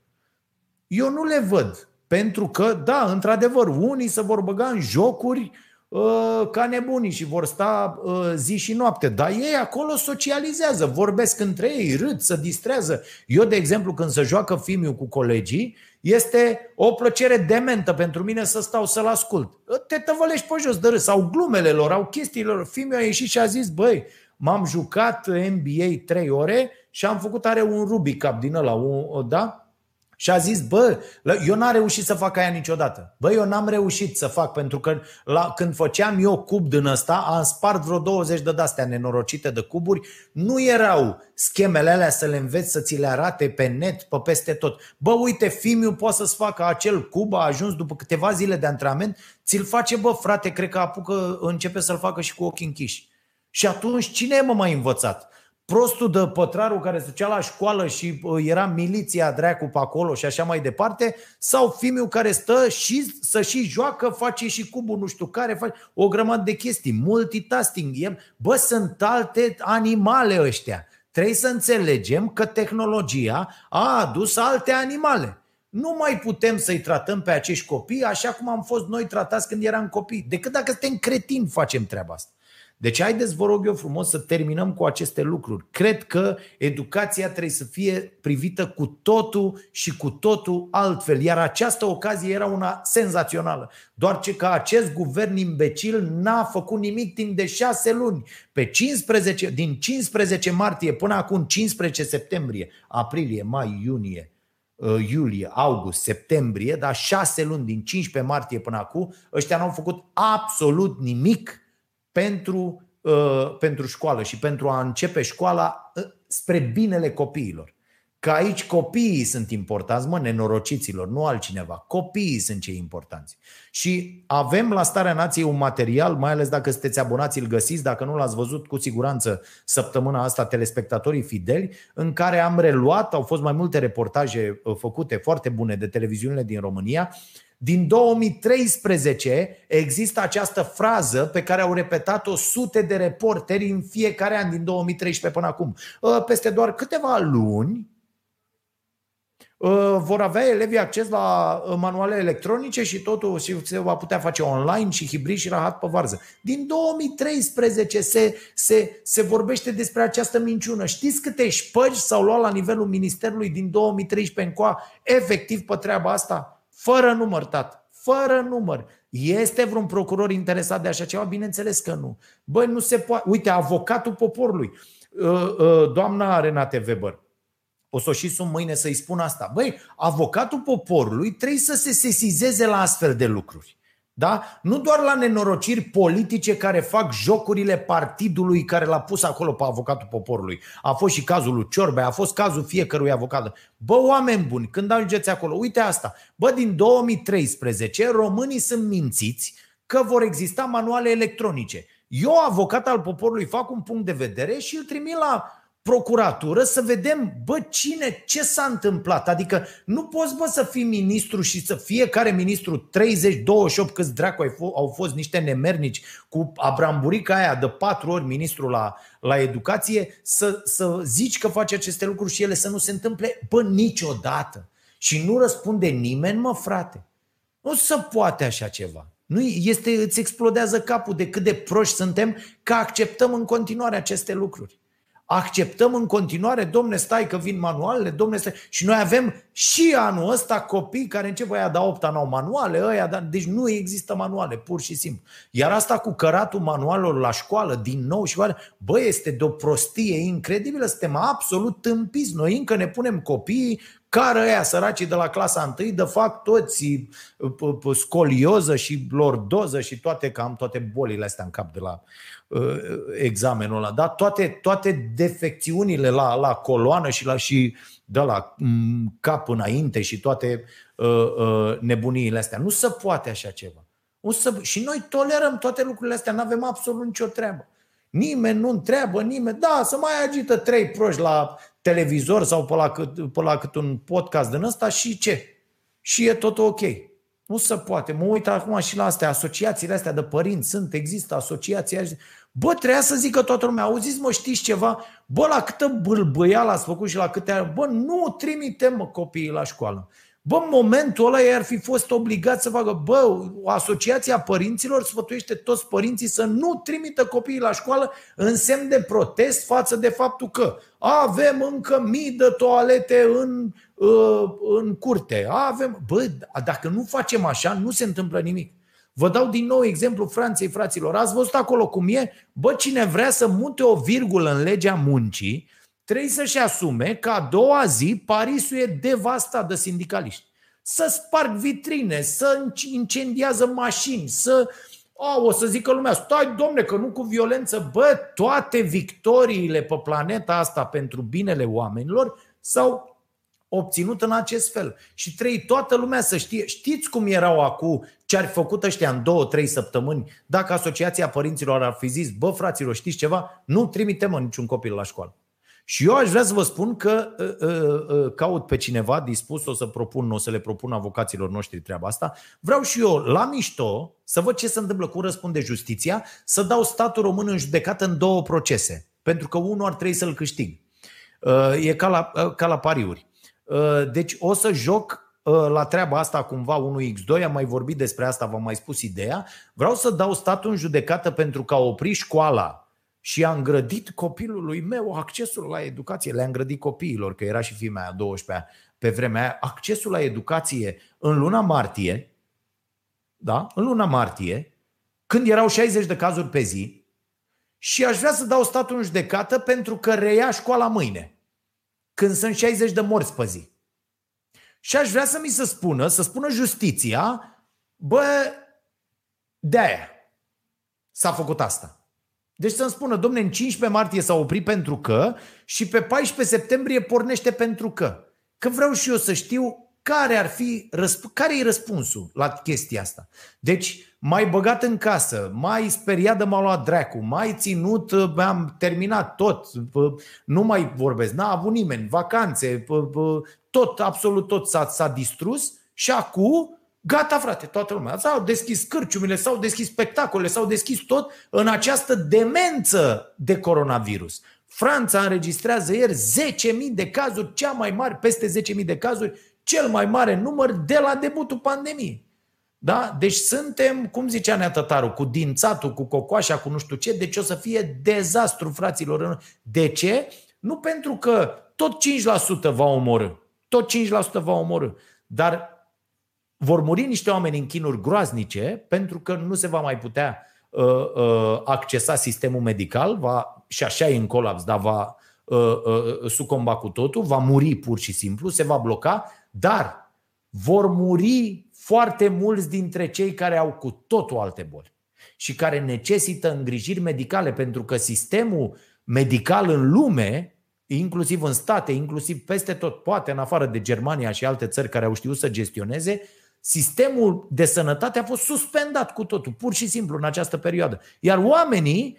Eu nu le văd. Pentru că, da, într-adevăr, unii se vor băga în jocuri uh, ca nebunii și vor sta uh, zi și noapte. Dar ei acolo socializează, vorbesc între ei, râd, se distrează. Eu, de exemplu, când se joacă filmul cu colegii, este o plăcere dementă pentru mine să stau să-l ascult. Te tăvălești pe jos de râs, au glumele lor, au chestiile lor. Filmul a ieșit și a zis, băi, m-am jucat NBA 3 ore și am făcut, are un Rubik Cup din ăla, un, da? Și a zis, bă, eu n-am reușit să fac aia niciodată. Bă, eu n-am reușit să fac, pentru că la, când făceam eu cub din ăsta, am spart vreo 20 de astea nenorocite de cuburi, nu erau schemele alea să le înveți, să ți le arate pe net, pe peste tot. Bă, uite, Fimiu poate să-ți facă acel cub, a ajuns după câteva zile de antrenament, ți-l face, bă, frate, cred că apucă, începe să-l facă și cu ochii închiși. Și atunci, cine e mă mai învățat? Prostul de pătrarul care se ducea la școală și era miliția dracu pe acolo și așa mai departe, sau fimiul care stă și să și joacă, face și cubul nu știu care, face o grămadă de chestii, multitasking. Bă, sunt alte animale ăștia. Trebuie să înțelegem că tehnologia a adus alte animale. Nu mai putem să-i tratăm pe acești copii așa cum am fost noi tratați când eram copii. Decât dacă suntem cretini facem treaba asta. Deci haideți, vă rog eu frumos, să terminăm cu aceste lucruri. Cred că educația trebuie să fie privită cu totul și cu totul altfel. Iar această ocazie era una senzațională. Doar ce că acest guvern imbecil n-a făcut nimic timp de șase luni. Pe 15, din 15 martie până acum 15 septembrie, aprilie, mai, iunie, uh, iulie, august, septembrie, dar șase luni din 15 martie până acum, ăștia n-au făcut absolut nimic pentru, uh, pentru școală și pentru a începe școala uh, spre binele copiilor. Că aici copiii sunt importanți, mă, nenorociților, nu altcineva. Copiii sunt cei importanți. Și avem la Starea Nației un material, mai ales dacă sunteți abonați, îl găsiți, dacă nu l-ați văzut cu siguranță săptămâna asta, telespectatorii fideli, în care am reluat, au fost mai multe reportaje uh, făcute foarte bune de televiziunile din România, din 2013 există această frază pe care au repetat-o sute de reporteri în fiecare an din 2013 până acum. Ă, peste doar câteva luni ă, vor avea elevii acces la ă, manuale electronice și totul și se va putea face online și hibrid și rahat pe varză. Din 2013 se, se, se vorbește despre această minciună. Știți câte șpăgi s-au luat la nivelul Ministerului din 2013 încoa efectiv pe treaba asta? Fără număr, tat. Fără număr. Este vreun procuror interesat de așa ceva? Bineînțeles că nu. Băi, nu se poate. Uite, avocatul poporului, uh, uh, doamna Renate Weber, o să o și sun mâine să-i spun asta. Băi, avocatul poporului trebuie să se sesizeze la astfel de lucruri. Da? Nu doar la nenorociri politice care fac jocurile partidului care l-a pus acolo pe avocatul poporului. A fost și cazul lui Ciorbe, a fost cazul fiecărui avocat. Bă, oameni buni, când ajungeți acolo, uite asta. Bă, din 2013 românii sunt mințiți că vor exista manuale electronice. Eu, avocat al poporului, fac un punct de vedere și îl trimit la procuratură să vedem, bă, cine, ce s-a întâmplat. Adică nu poți, bă, să fii ministru și să fiecare ministru 30, 28, câți dracu au fost niște nemernici cu abramburica aia de patru ori ministru la, la educație, să, să zici că face aceste lucruri și ele să nu se întâmple, bă, niciodată. Și nu răspunde nimeni, mă, frate. Nu se poate așa ceva. Nu este, îți explodează capul de cât de proști suntem că acceptăm în continuare aceste lucruri acceptăm în continuare, domne, stai că vin manualele, domne, stai. Și noi avem și anul ăsta copii care încep ăia da 8 au manuale, ăia, da... deci nu există manuale, pur și simplu. Iar asta cu căratul manualelor la școală, din nou și oare, bă, este de o prostie incredibilă, suntem absolut tâmpiți. Noi încă ne punem copiii care ăia săracii de la clasa 1, de fapt toți scolioză și lordoză și toate, cam toate bolile astea în cap de la uh, examenul ăla, da? toate, toate defecțiunile la, la coloană și la și de la mm, cap înainte și toate uh, uh, nebuniile astea. Nu se poate așa ceva. O să, și noi tolerăm toate lucrurile astea, nu avem absolut nicio treabă. Nimeni nu întreabă, nimeni, da, să mai agită trei proști la televizor sau pe la, cât, pe la cât un podcast din ăsta și ce? Și e tot ok. Nu se poate. Mă uit acum și la astea, asociațiile astea de părinți sunt, există asociații. Bă, trebuia să zică toată lumea, auziți mă, știți ceva? Bă, la câtă bâlbâială ați făcut și la câte... Bă, nu trimitem mă, copiii la școală. Bă, în momentul ăla ei ar fi fost obligat să facă, bă, o asociație a părinților sfătuiește toți părinții să nu trimită copiii la școală în semn de protest față de faptul că avem încă mii de toalete în, uh, în curte. Avem, bă, dacă nu facem așa, nu se întâmplă nimic. Vă dau din nou exemplu Franței, fraților. Ați văzut acolo cum e? Bă, cine vrea să mute o virgulă în legea muncii, trebuie să-și asume că a doua zi Parisul e devastat de sindicaliști. Să sparg vitrine, să incendiază mașini, să... Oh, o să zică lumea, stai domne că nu cu violență, bă, toate victoriile pe planeta asta pentru binele oamenilor s-au obținut în acest fel. Și trei, toată lumea să știe, știți cum erau acum ce ar fi făcut ăștia în două, trei săptămâni dacă Asociația Părinților ar fi zis, bă fraților, știți ceva? Nu trimitem niciun copil la școală. Și eu aș vrea să vă spun că uh, uh, uh, caut pe cineva dispus, o să propun, o să le propun avocaților noștri treaba asta. Vreau și eu, la mișto, să văd ce se întâmplă, cum răspunde justiția, să dau statul român în judecată în două procese. Pentru că unul ar trebui să-l câștig. Uh, e ca la, uh, ca la pariuri. Uh, deci o să joc uh, la treaba asta cumva 1x2, am mai vorbit despre asta, v-am mai spus ideea. Vreau să dau statul în judecată pentru că a oprit școala și a îngrădit copilului meu accesul la educație. Le-a îngrădit copiilor, că era și fiimea mea 12 pe vremea aia, accesul la educație în luna martie, da? în luna martie, când erau 60 de cazuri pe zi, și aș vrea să dau statul în judecată pentru că reia școala mâine, când sunt 60 de morți pe zi. Și aș vrea să mi se spună, să spună justiția, bă, de-aia s-a făcut asta. Deci să-mi spună, domne, în 15 martie s-a oprit pentru că și pe 14 septembrie pornește pentru că. Că vreau și eu să știu care ar fi, care e răspunsul la chestia asta. Deci, mai băgat în casă, mai speriat de m-a luat dracu, mai ținut, am terminat tot, nu mai vorbesc, n-a avut nimeni, vacanțe, tot, absolut tot s-a, s-a distrus și acum Gata, frate, toată lumea. S-au deschis cârciumile, s-au deschis spectacole, s-au deschis tot în această demență de coronavirus. Franța înregistrează ieri 10.000 de cazuri, cea mai mare, peste 10.000 de cazuri, cel mai mare număr de la debutul pandemiei. Da? Deci suntem, cum zicea Nea Tătaru, cu dințatul, cu cocoașa, cu nu știu ce, deci o să fie dezastru, fraților. De ce? Nu pentru că tot 5% va omorâ. Tot 5% va omorâ. Dar vor muri niște oameni în chinuri groaznice pentru că nu se va mai putea uh, uh, accesa sistemul medical, va, și așa e în colaps, dar va uh, uh, sucomba cu totul, va muri pur și simplu, se va bloca, dar vor muri foarte mulți dintre cei care au cu totul alte boli și care necesită îngrijiri medicale, pentru că sistemul medical în lume, inclusiv în state, inclusiv peste tot, poate în afară de Germania și alte țări care au știut să gestioneze, sistemul de sănătate a fost suspendat cu totul, pur și simplu, în această perioadă. Iar oamenii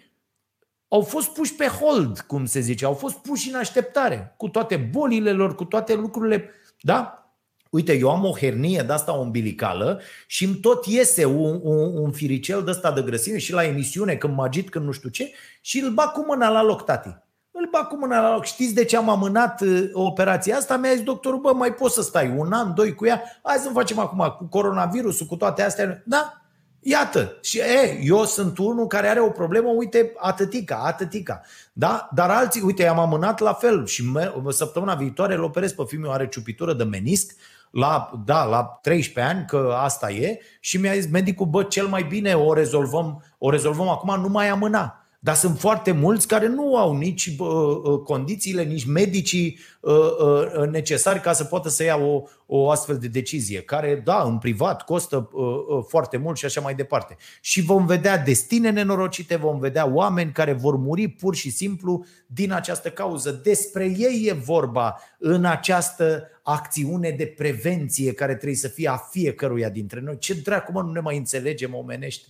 au fost puși pe hold, cum se zice, au fost puși în așteptare, cu toate bolile lor, cu toate lucrurile. Da? Uite, eu am o hernie de asta umbilicală și îmi tot iese un, un, un firicel de ăsta de grăsime și la emisiune, când mă agit, când nu știu ce, și îl bag cu mâna la loc, tati îl bag cu mâna la loc. Știți de ce am amânat uh, operația asta? Mi-a zis doctorul, bă, mai poți să stai un an, doi cu ea? Hai să facem acum cu coronavirusul, cu toate astea. Da? Iată. Și e, eu sunt unul care are o problemă, uite, atâtica, atâtica. Da? Dar alții, uite, am amânat la fel și săptămâna viitoare îl operez pe fiul meu, are ciupitură de menisc, la, da, la 13 ani, că asta e, și mi-a zis medicul, bă, cel mai bine o rezolvăm, o rezolvăm acum, nu mai amâna. Dar sunt foarte mulți care nu au nici uh, condițiile, nici medicii uh, uh, necesari ca să poată să ia o, o astfel de decizie, care, da, în privat costă uh, uh, foarte mult și așa mai departe. Și vom vedea destine nenorocite, vom vedea oameni care vor muri pur și simplu din această cauză. Despre ei e vorba în această acțiune de prevenție care trebuie să fie a fiecăruia dintre noi. Ce dracu, mă, nu ne mai înțelegem omenește?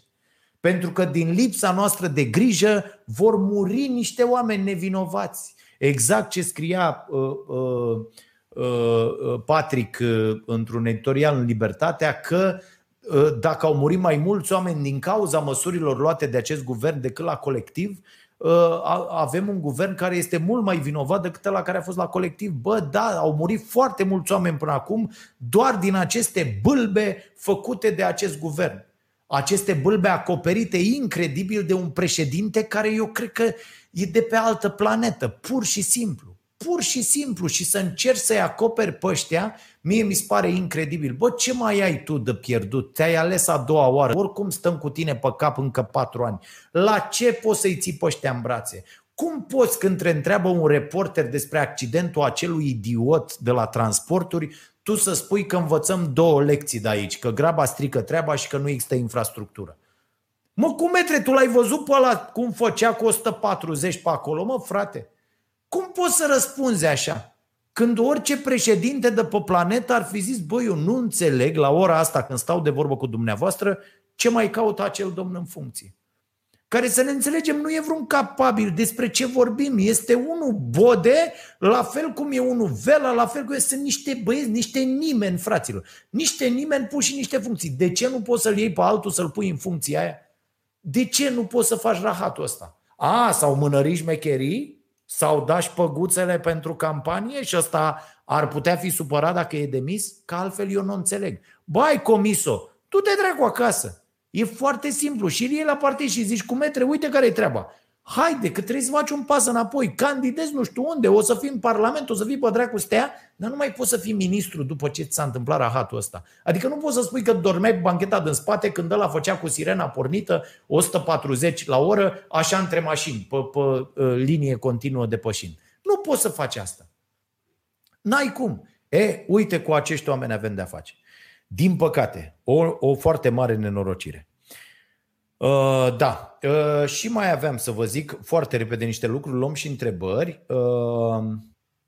Pentru că din lipsa noastră de grijă vor muri niște oameni nevinovați. Exact ce scria uh, uh, uh, Patrick uh, într-un editorial în Libertatea că uh, dacă au murit mai mulți oameni din cauza măsurilor luate de acest guvern decât la colectiv, uh, avem un guvern care este mult mai vinovat decât la care a fost la colectiv. Bă, da, au murit foarte mulți oameni până acum doar din aceste bâlbe făcute de acest guvern aceste bâlbe acoperite incredibil de un președinte care eu cred că e de pe altă planetă, pur și simplu. Pur și simplu și să încerci să-i acoperi pe ăștia, mie mi se pare incredibil. Bă, ce mai ai tu de pierdut? Te-ai ales a doua oară. Oricum stăm cu tine pe cap încă patru ani. La ce poți să-i ții pe ăștia în brațe? Cum poți când te întreabă un reporter despre accidentul acelui idiot de la transporturi, tu să spui că învățăm două lecții de aici, că graba strică treaba și că nu există infrastructură. Mă, cum metre, tu l-ai văzut pe ăla cum făcea cu 140 pe acolo, mă, frate? Cum poți să răspunzi așa? Când orice președinte de pe planetă ar fi zis, băi, eu nu înțeleg la ora asta când stau de vorbă cu dumneavoastră ce mai caută acel domn în funcție. Care să ne înțelegem nu e vreun capabil despre ce vorbim. Este unul bode, la fel cum e unul vela, la fel cum sunt niște băieți, niște nimeni, fraților. Niște nimeni puși în niște funcții. De ce nu poți să-l iei pe altul să-l pui în funcția aia? De ce nu poți să faci rahatul ăsta? A, sau mânăriși mecherii? Sau dași păguțele pentru campanie și ăsta ar putea fi supărat dacă e demis? Că altfel eu nu înțeleg. Bai, comiso, tu te dracu acasă. E foarte simplu. Și iei la partid și zici cu metre, uite care e treaba. Haide, că trebuie să faci un pas înapoi, candidezi nu știu unde, o să fii în Parlament, o să fii pe dracu stea, dar nu mai poți să fii ministru după ce ți s-a întâmplat rahatul ăsta. Adică nu poți să spui că dormeai banchetat în spate când ăla făcea cu sirena pornită 140 la oră, așa între mașini, pe, pe uh, linie continuă de pășini. Nu poți să faci asta. N-ai cum. E, uite cu acești oameni avem de-a face. Din păcate, o, o foarte mare nenorocire. Uh, da, uh, și mai aveam să vă zic foarte repede niște lucruri, luăm și întrebări. Uh,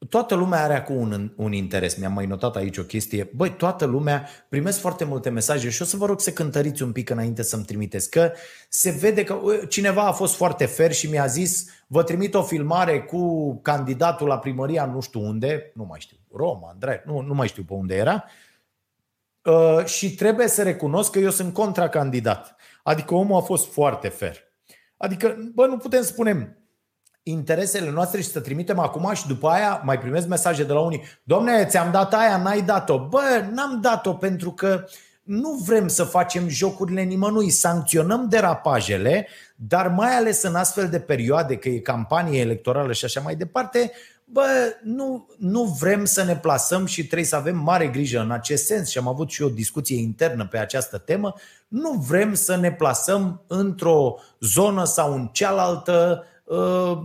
toată lumea are acum un, un interes. Mi-am mai notat aici o chestie. Băi, toată lumea primesc foarte multe mesaje și o să vă rog să cântăriți un pic înainte să-mi trimiteți. Că se vede că uh, cineva a fost foarte fer și mi-a zis vă trimit o filmare cu candidatul la primăria nu știu unde, nu mai știu, Roma, Andrei, nu, nu mai știu pe unde era, uh, și trebuie să recunosc că eu sunt contracandidat. Adică omul a fost foarte fer. Adică, bă, nu putem spune interesele noastre și să trimitem acum și după aia mai primesc mesaje de la unii. Domne, ți-am dat aia, n-ai dat-o. Bă, n-am dat-o pentru că nu vrem să facem jocurile nimănui, sancționăm derapajele, dar mai ales în astfel de perioade, că e campanie electorală și așa mai departe, bă, nu, nu vrem să ne plasăm și trebuie să avem mare grijă în acest sens și am avut și o discuție internă pe această temă, nu vrem să ne plasăm într-o zonă sau în cealaltă uh,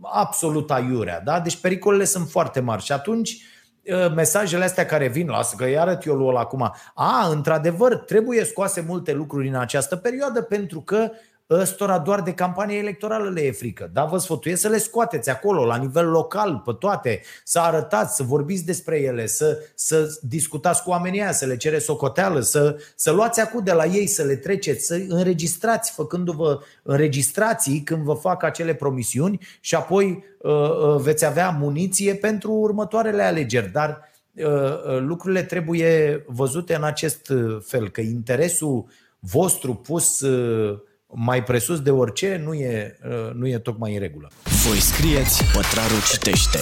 absolut aiurea. Da? Deci pericolele sunt foarte mari și atunci uh, mesajele astea care vin, lasă că îi arăt eu lui acum, a, într-adevăr, trebuie scoase multe lucruri în această perioadă pentru că ăstora doar de campanie electorală le e frică. Da, vă sfătuiesc să le scoateți acolo, la nivel local, pe toate, să arătați, să vorbiți despre ele, să, să discutați cu oamenii aia, să le cere socoteală, să, să luați acum de la ei, să le treceți, să înregistrați, făcându-vă înregistrații când vă fac acele promisiuni și apoi uh, uh, veți avea muniție pentru următoarele alegeri. Dar uh, uh, lucrurile trebuie văzute în acest fel, că interesul vostru pus uh, mai presus de orice nu e, uh, nu e tocmai în regulă. Voi scrieți, Pătrarul citește.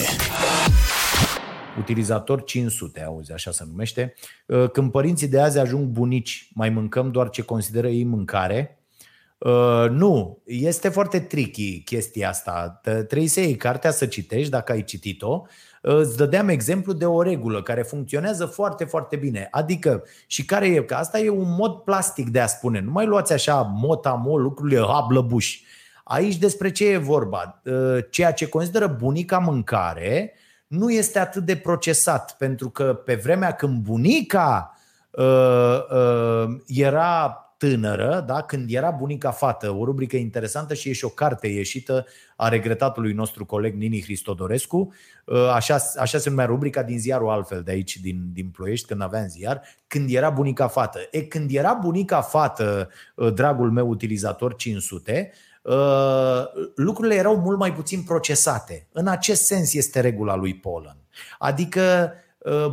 Utilizator 500, auzi, așa se numește. Uh, când părinții de azi ajung bunici, mai mâncăm doar ce consideră ei mâncare? Uh, nu, este foarte tricky chestia asta. Trebuie să iei cartea să citești, dacă ai citit-o, îți dădeam exemplu de o regulă care funcționează foarte, foarte bine. Adică, și care e, că asta e un mod plastic de a spune. Nu mai luați așa mot lucrurile hablăbuși. Aici despre ce e vorba? Ă, ceea ce consideră bunica mâncare nu este atât de procesat, pentru că pe vremea când bunica uh, uh, era tânără, da? când era bunica fată, o rubrică interesantă și e și o carte ieșită a regretatului nostru coleg Nini Hristodorescu, uh, așa, așa se numea rubrica din ziarul altfel de aici, din, din Ploiești, când aveam ziar, când era bunica fată. E, când era bunica fată, uh, dragul meu utilizator 500, uh, lucrurile erau mult mai puțin procesate. În acest sens este regula lui Polan. Adică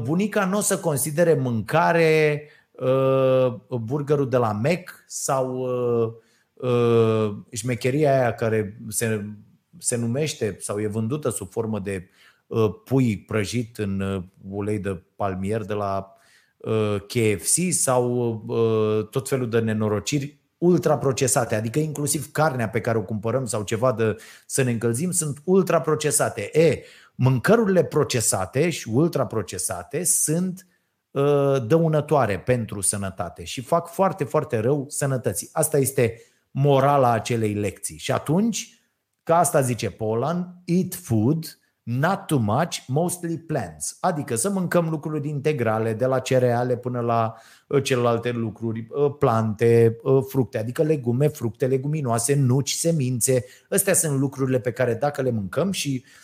bunica nu o să considere mâncare uh, burgerul de la Mac sau uh, uh, șmecheria aia care se, se numește sau e vândută sub formă de uh, pui prăjit în uh, ulei de palmier de la uh, KFC sau uh, tot felul de nenorociri ultraprocesate, adică inclusiv carnea pe care o cumpărăm sau ceva de să ne încălzim sunt ultraprocesate. E, mâncărurile procesate și ultraprocesate sunt Uh, dăunătoare pentru sănătate și fac foarte, foarte rău sănătății. Asta este morala acelei lecții. Și atunci, ca asta zice Polan, eat food, not too much, mostly plants. Adică să mâncăm lucruri integrale, de la cereale până la uh, celelalte lucruri, uh, plante, fructe, adică legume, fructe, leguminoase, nuci, semințe. Astea sunt lucrurile pe care dacă le mâncăm și uh,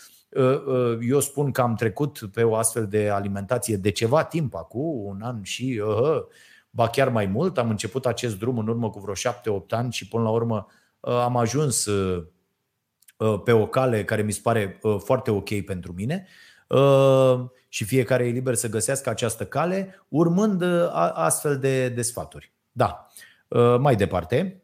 Ă, ă, eu spun că am trecut pe o astfel de alimentație de ceva timp acum, un an și uh, ba chiar mai mult. Am început acest drum în urmă cu vreo șapte-opt ani și până la urmă am ajuns pe o cale care mi se pare foarte ok pentru mine și fiecare e liber să găsească această cale urmând astfel de, de sfaturi. Da. Mai departe,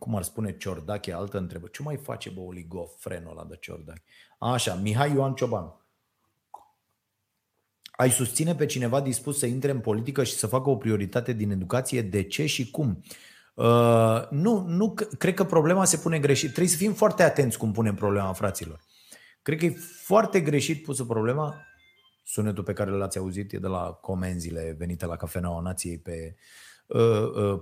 cum ar spune Ciordache, altă întrebare. Ce mai face, bă, oligof, frenul ăla de Ciordache? Așa, Mihai Ioan Cioban. Ai susține pe cineva dispus să intre în politică și să facă o prioritate din educație? De ce și cum? Uh, nu, nu, cred că problema se pune greșit. Trebuie să fim foarte atenți cum punem problema, fraților. Cred că e foarte greșit pusă problema. Sunetul pe care l-ați auzit e de la comenzile venite la Cafeneaua Nației pe Uh, uh,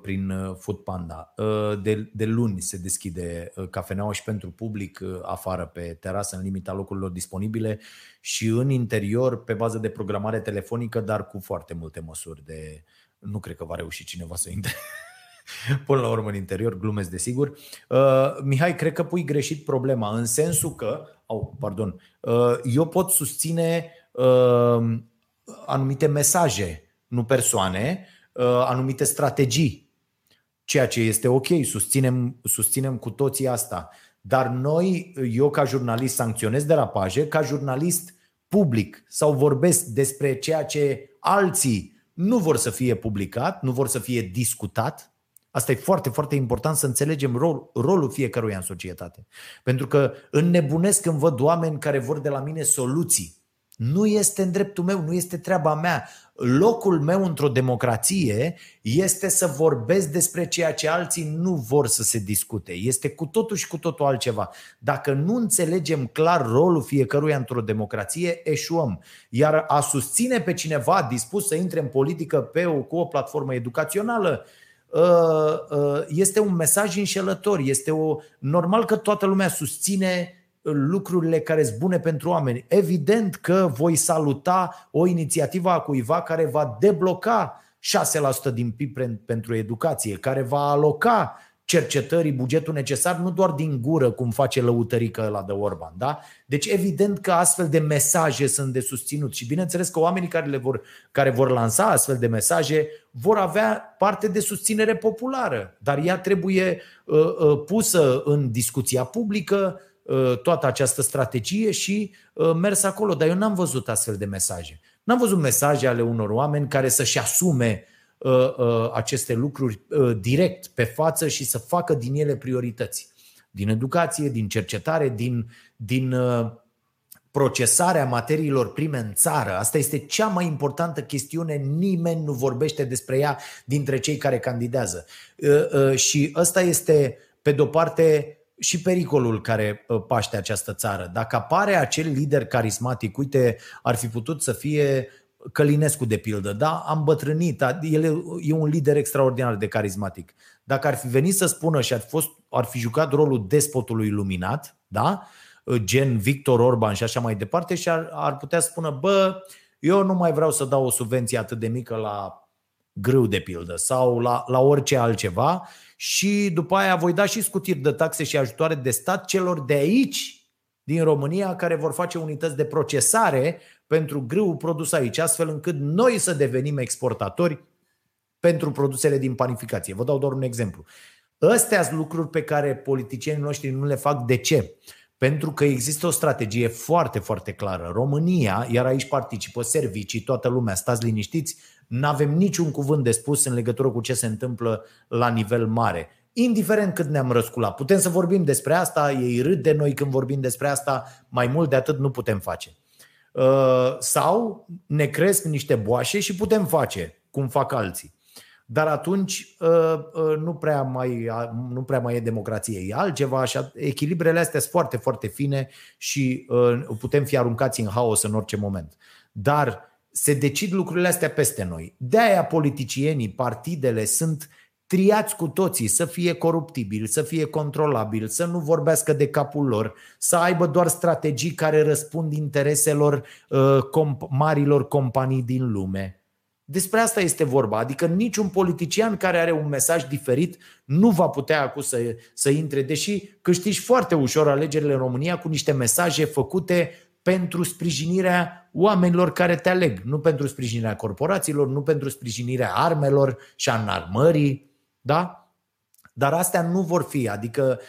prin uh, Food Panda. De, de luni se deschide cafeneaua și pentru public afară pe terasă în limita locurilor disponibile și în interior pe bază de programare telefonică, dar cu foarte multe măsuri de... Nu cred că va reuși cineva să intre până la urmă în interior, glumesc desigur. Uh, Mihai, cred că pui greșit problema în sensul că, oh, pardon, uh, eu pot susține uh, anumite mesaje, nu persoane, Uh, anumite strategii, ceea ce este ok, susținem, susținem cu toții asta. Dar noi, eu ca jurnalist sancționez derapaje, ca jurnalist public sau vorbesc despre ceea ce alții nu vor să fie publicat, nu vor să fie discutat. Asta e foarte, foarte important să înțelegem rol, rolul fiecăruia în societate. Pentru că înnebunesc când văd oameni care vor de la mine soluții. Nu este în dreptul meu, nu este treaba mea locul meu într-o democrație este să vorbesc despre ceea ce alții nu vor să se discute. Este cu totul și cu totul altceva. Dacă nu înțelegem clar rolul fiecăruia într-o democrație, eșuăm. Iar a susține pe cineva dispus să intre în politică pe o, cu o platformă educațională, ă, ă, este un mesaj înșelător. Este o normal că toată lumea susține lucrurile care sunt bune pentru oameni. Evident că voi saluta o inițiativă a cuiva care va debloca 6% din PIB pentru educație, care va aloca cercetării bugetul necesar, nu doar din gură, cum face lăutărică la de Orban. Da? Deci evident că astfel de mesaje sunt de susținut și bineînțeles că oamenii care, le vor, care vor lansa astfel de mesaje vor avea parte de susținere populară, dar ea trebuie uh, uh, pusă în discuția publică, Uh, toată această strategie și uh, mers acolo. Dar eu n-am văzut astfel de mesaje. N-am văzut mesaje ale unor oameni care să-și asume uh, aceste lucruri direct pe față și să facă din ele priorități. Din educație, din cercetare, din, din procesarea materiilor prime în țară. Asta este cea mai importantă chestiune, nimeni nu vorbește despre ea dintre cei care candidează. Și ăsta este, pe de-o parte, și pericolul care uh, paște această țară. Dacă apare acel lider carismatic, uite, ar fi putut să fie Călinescu de pildă, da? Am bătrânit, el e un lider extraordinar de carismatic. Dacă ar fi venit să spună și ar fi, fost, ar fi jucat rolul despotului iluminat, da? Uh, gen Victor Orban și așa mai departe și ar, ar putea spune, bă, eu nu mai vreau să dau o subvenție atât de mică la grâu de pildă sau la, la orice altceva și după aia voi da și scutiri de taxe și ajutoare de stat celor de aici, din România, care vor face unități de procesare pentru grâu produs aici, astfel încât noi să devenim exportatori pentru produsele din panificație. Vă dau doar un exemplu. Astea sunt lucruri pe care politicienii noștri nu le fac. De ce? Pentru că există o strategie foarte, foarte clară. România, iar aici participă servicii, toată lumea, stați liniștiți, nu avem niciun cuvânt de spus în legătură cu ce se întâmplă la nivel mare. Indiferent cât ne-am răsculat. Putem să vorbim despre asta, ei râd de noi când vorbim despre asta, mai mult de atât nu putem face. Uh, sau ne cresc niște boașe și putem face, cum fac alții. Dar atunci uh, uh, nu prea mai, nu prea mai e democrație, e altceva și echilibrele astea sunt foarte, foarte fine și putem fi aruncați în haos în orice moment. Dar se decid lucrurile astea peste noi. De aia politicienii, partidele sunt triați cu toții să fie coruptibil, să fie controlabil, să nu vorbească de capul lor, să aibă doar strategii care răspund intereselor uh, comp- marilor companii din lume. Despre asta este vorba. Adică niciun politician care are un mesaj diferit nu va putea acum să, să intre, deși câștigi foarte ușor alegerile în România cu niște mesaje făcute pentru sprijinirea oamenilor care te aleg, nu pentru sprijinirea corporațiilor, nu pentru sprijinirea armelor și a înarmării, da? Dar astea nu vor fi. Adică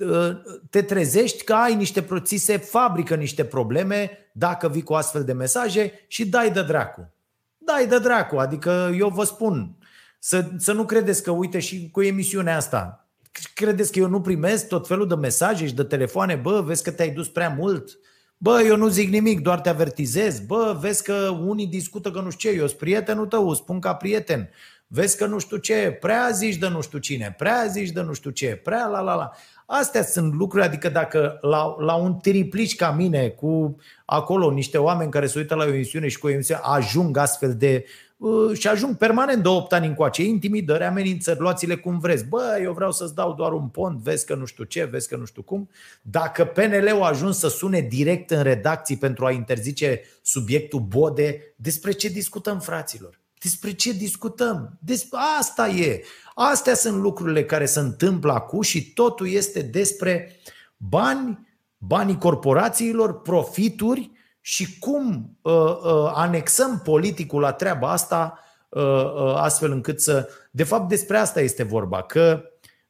ă, te trezești că ai niște, ți se fabrică niște probleme dacă vii cu astfel de mesaje și dai de dracu. Dai de dracu. Adică eu vă spun, să, să nu credeți că, uite, și cu emisiunea asta, credeți că eu nu primesc tot felul de mesaje și de telefoane, bă, vezi că te-ai dus prea mult, Bă, eu nu zic nimic, doar te avertizez. Bă, vezi că unii discută că nu știu ce, eu sunt prietenul tău, spun ca prieten. Vezi că nu știu ce, prea zici de nu știu cine, prea zici de nu știu ce, prea la la la. Astea sunt lucruri, adică dacă la, la un triplici ca mine, cu acolo niște oameni care se uită la o emisiune și cu o emisiune ajung astfel de Uh, și ajung permanent de 8 ani încoace, intimidări, amenințări, luați-le cum vreți. Bă, eu vreau să-ți dau doar un pont, vezi că nu știu ce, vezi că nu știu cum. Dacă PNL-ul a ajuns să sune direct în redacții pentru a interzice subiectul Bode, despre ce discutăm, fraților? Despre ce discutăm? Despre asta e. Astea sunt lucrurile care se întâmplă acum și totul este despre bani, banii corporațiilor, profituri și cum uh, uh, anexăm politicul la treaba asta uh, uh, astfel încât să. De fapt, despre asta este vorba, că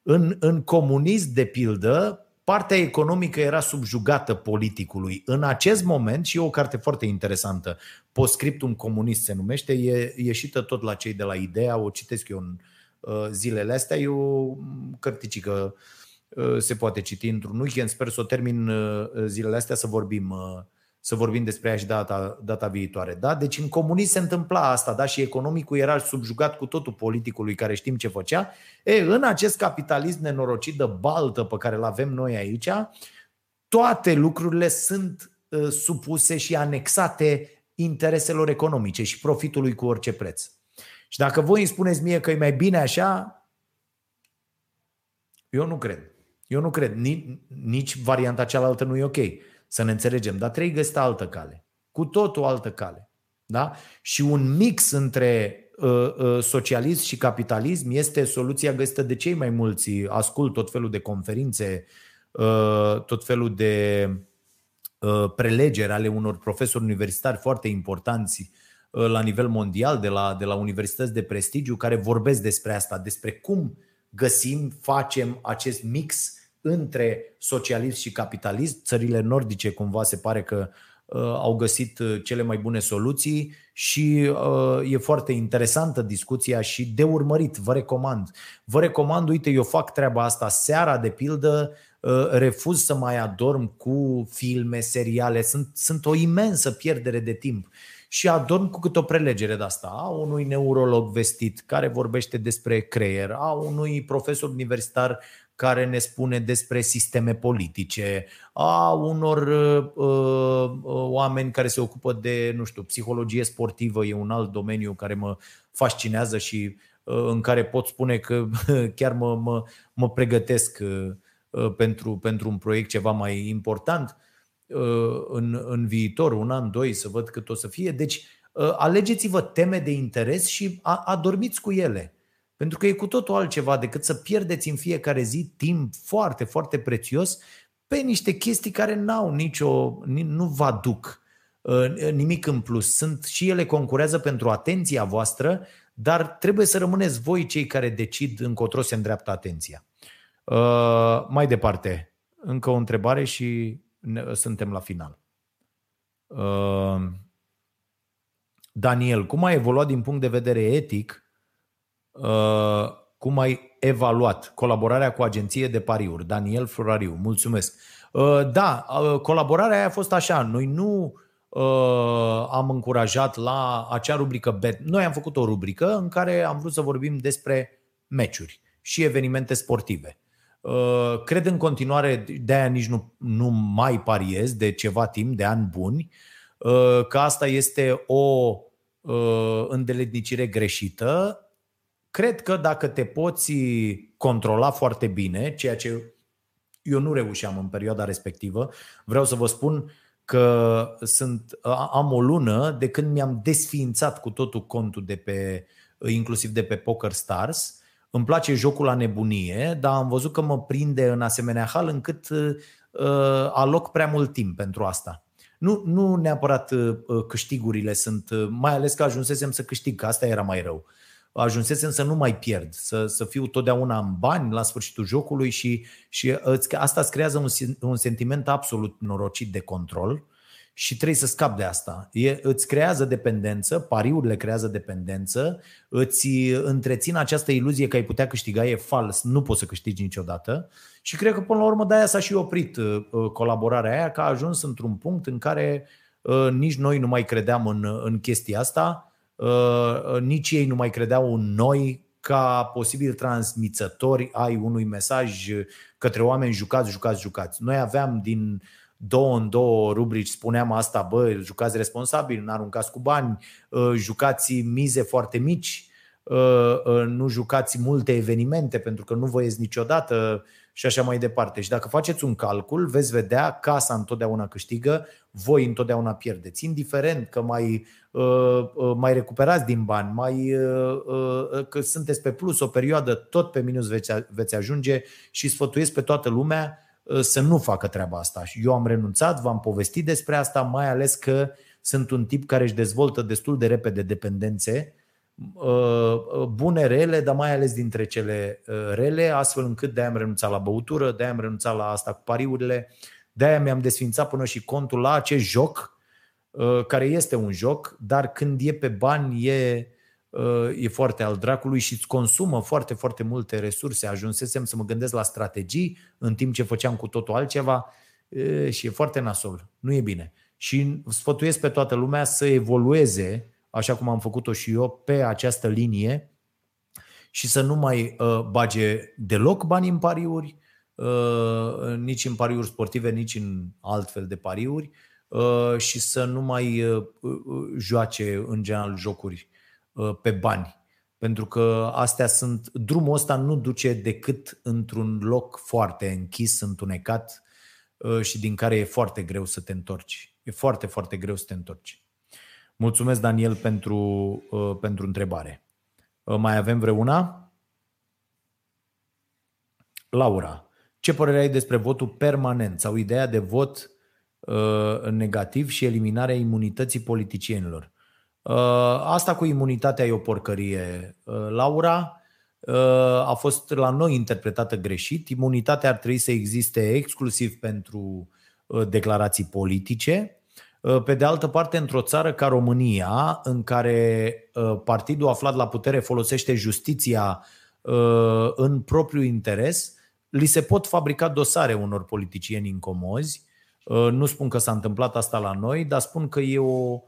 în, în comunism, de pildă, partea economică era subjugată politicului. În acest moment, și e o carte foarte interesantă, Postscriptum comunist se numește, e ieșită tot la cei de la Ideea, o citesc eu în uh, zilele astea, e o cărticică, uh, se poate citi într-un weekend, sper să o termin uh, zilele astea să vorbim uh, să vorbim despre ea și data, data viitoare. Da? Deci în comunism se întâmpla asta da? și economicul era subjugat cu totul politicului care știm ce făcea. E, în acest capitalism nenorocit de baltă pe care îl avem noi aici, toate lucrurile sunt uh, supuse și anexate intereselor economice și profitului cu orice preț. Și dacă voi îmi spuneți mie că e mai bine așa, eu nu cred. Eu nu cred. Nici, nici varianta cealaltă nu e ok să ne înțelegem, dar trebuie găsită altă cale. Cu tot o altă cale. Da? Și un mix între uh, uh, socialism și capitalism este soluția găsită de cei mai mulți. Ascult tot felul de conferințe, uh, tot felul de uh, prelegeri ale unor profesori universitari foarte importanți uh, la nivel mondial, de la, de la universități de prestigiu, care vorbesc despre asta, despre cum găsim, facem acest mix între socialism și capitalism. Țările nordice cumva se pare că uh, au găsit uh, cele mai bune soluții și uh, e foarte interesantă discuția și de urmărit, vă recomand. Vă recomand, uite, eu fac treaba asta seara, de pildă, refuz să mai adorm cu filme, seriale, sunt, sunt o imensă pierdere de timp și adorm cu câte o prelegere de asta a unui neurolog vestit care vorbește despre creier, a unui profesor universitar care ne spune despre sisteme politice, a unor uh, uh, oameni care se ocupă de, nu știu, psihologie sportivă, e un alt domeniu care mă fascinează și uh, în care pot spune că chiar mă, mă, mă pregătesc uh, uh, pentru, pentru un proiect ceva mai important uh, în, în viitor, un an, doi, să văd cât o să fie. Deci, uh, alegeți-vă teme de interes și adormiți cu ele pentru că e cu totul altceva decât să pierdeți în fiecare zi timp foarte, foarte prețios pe niște chestii care n-au nicio, nu vă aduc uh, nimic în plus. Sunt și ele concurează pentru atenția voastră, dar trebuie să rămâneți voi cei care decid încotro se îndreaptă atenția. Uh, mai departe, încă o întrebare și ne, suntem la final. Uh, Daniel, cum a evoluat din punct de vedere etic Uh, cum ai evaluat colaborarea cu agenție de pariuri? Daniel Florariu, mulțumesc. Uh, da, uh, colaborarea aia a fost așa. Noi nu am încurajat la acea rubrică Bet. Noi am făcut o rubrică în care am vrut să vorbim despre meciuri și evenimente sportive. Cred în continuare, de aia nici nu, nu mai pariez de ceva timp, de ani buni, că asta este o îndeletnicire greșită Cred că dacă te poți controla foarte bine, ceea ce eu nu reușeam în perioada respectivă, vreau să vă spun că sunt, am o lună de când mi-am desființat cu totul contul de pe, inclusiv de pe Poker Stars. Îmi place jocul la nebunie, dar am văzut că mă prinde în asemenea hal încât uh, aloc prea mult timp pentru asta. Nu, nu neapărat uh, câștigurile sunt, uh, mai ales că ajunsesem să câștig, că asta era mai rău. Uh, ajunsesem să nu mai pierd, să, să fiu totdeauna în bani la sfârșitul jocului și, și asta îți creează un, un sentiment absolut norocit de control și trebuie să scapi de asta. E, îți creează dependență, pariurile creează dependență, îți întrețin această iluzie că ai putea câștiga, e fals, nu poți să câștigi niciodată și cred că până la urmă de-aia s-a și oprit uh, uh, colaborarea aia, că a ajuns într-un punct în care uh, nici noi nu mai credeam în, în chestia asta, nici ei nu mai credeau în noi ca posibil transmițători ai unui mesaj către oameni jucați, jucați, jucați. Noi aveam din uh, două în două rubrici spuneam asta, bă, jucați responsabil, nu aruncați cu bani, uh, jucați mize foarte mici, uh, uh, nu jucați multe evenimente pentru că nu vă ies niciodată și așa mai departe. Și dacă faceți un calcul, veți vedea casa întotdeauna câștigă, voi întotdeauna pierdeți, indiferent că mai, mai recuperați din bani, mai, că sunteți pe plus o perioadă, tot pe minus veți, veți ajunge și sfătuiesc pe toată lumea Uh, să nu facă treaba asta. Eu am renunțat, v-am povestit despre asta, mai ales că sunt un tip care își dezvoltă destul de repede dependențe, uh, uh, bune, rele, dar mai ales dintre cele rele, astfel încât de-aia am renunțat la băutură, de-aia am renunțat la asta cu pariurile, de-aia mi-am desfințat până și contul la acest joc, care este un joc, dar când e pe bani e e foarte al dracului și îți consumă foarte, foarte multe resurse. Ajunsesem să mă gândesc la strategii în timp ce făceam cu totul altceva și e foarte nasol. Nu e bine. Și sfătuiesc pe toată lumea să evolueze, așa cum am făcut-o și eu, pe această linie și să nu mai bage deloc bani în pariuri, nici în pariuri sportive, nici în altfel de pariuri și să nu mai joace în general jocuri Uh, pe bani. Pentru că astea sunt, drumul ăsta nu duce decât într-un loc foarte închis, întunecat uh, și din care e foarte greu să te întorci. E foarte, foarte greu să te întorci. Mulțumesc, Daniel, pentru, uh, pentru întrebare. Mai avem vreuna? Laura, ce părere ai despre votul permanent sau ideea de vot negativ și eliminarea imunității politicienilor? Uh, asta cu imunitatea e o porcărie. Uh, Laura uh, a fost la noi interpretată greșit. Imunitatea ar trebui să existe exclusiv pentru declarații politice. Pe de altă parte, într-o țară ca România, în care partidul aflat la putere folosește justiția în propriul interes, li se pot fabrica dosare unor politicieni incomozi. Nu spun că s-a întâmplat asta la noi, dar spun că e o,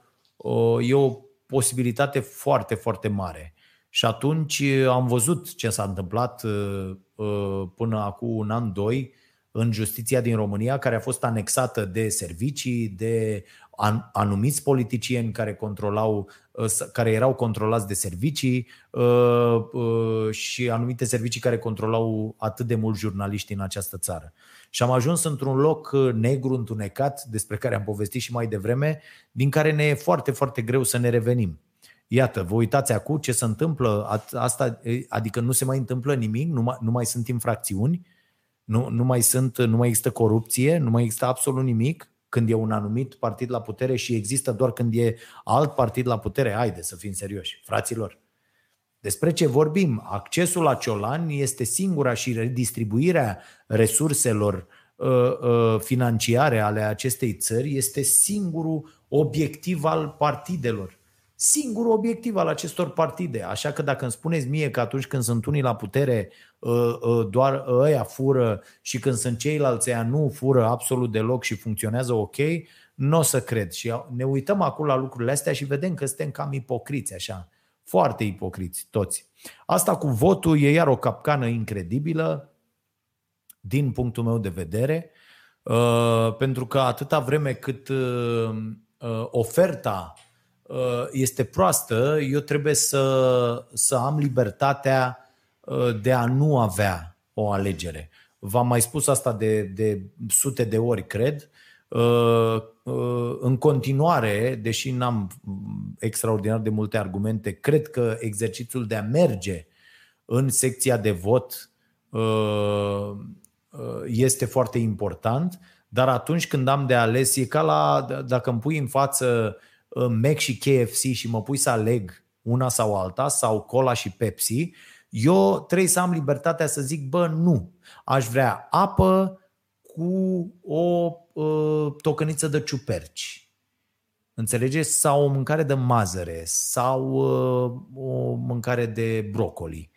e o posibilitate foarte, foarte mare. Și atunci uh, am văzut ce s-a întâmplat uh, uh, până acum un an, doi, în justiția din România, care a fost anexată de servicii, de anumiți politicieni care controlau, care erau controlați de servicii și anumite servicii care controlau atât de mulți jurnaliști în această țară. Și am ajuns într-un loc uh, negru, întunecat, despre care am povestit și mai devreme, din care ne e foarte, foarte greu să ne revenim. Iată, vă uitați acum ce se întâmplă, asta, adică nu se mai întâmplă nimic, nu mai, nu mai sunt infracțiuni, nu, nu, mai sunt, nu mai există corupție, nu mai există absolut nimic când e un anumit partid la putere și există doar când e alt partid la putere. Haide să fim serioși, fraților. Despre ce vorbim? Accesul la ciolan este singura și redistribuirea resurselor uh, uh, financiare ale acestei țări este singurul obiectiv al partidelor. Singurul obiectiv al acestor partide. Așa că dacă îmi spuneți mie că atunci când sunt unii la putere uh, doar ăia fură și când sunt ceilalți ăia nu fură absolut deloc și funcționează ok, nu o să cred. Și ne uităm acum la lucrurile astea și vedem că suntem cam ipocriți așa foarte ipocriți toți. Asta cu votul e iar o capcană incredibilă din punctul meu de vedere, uh, pentru că atâta vreme cât uh, uh, oferta este proastă, eu trebuie să, să am libertatea de a nu avea o alegere. V-am mai spus asta de, de sute de ori, cred. Uh, uh, în continuare, deși n-am extraordinar de multe argumente, cred că exercițiul de a merge în secția de vot uh, este foarte important, dar atunci când am de ales, e ca la, dacă îmi pui în față Mac și KFC și mă pui să aleg una sau alta, sau cola și Pepsi, eu trebuie să am libertatea să zic, bă, nu, aș vrea apă cu o uh, tocăniță de ciuperci. Înțelegeți? Sau o mâncare de mazăre sau uh, o mâncare de brocoli.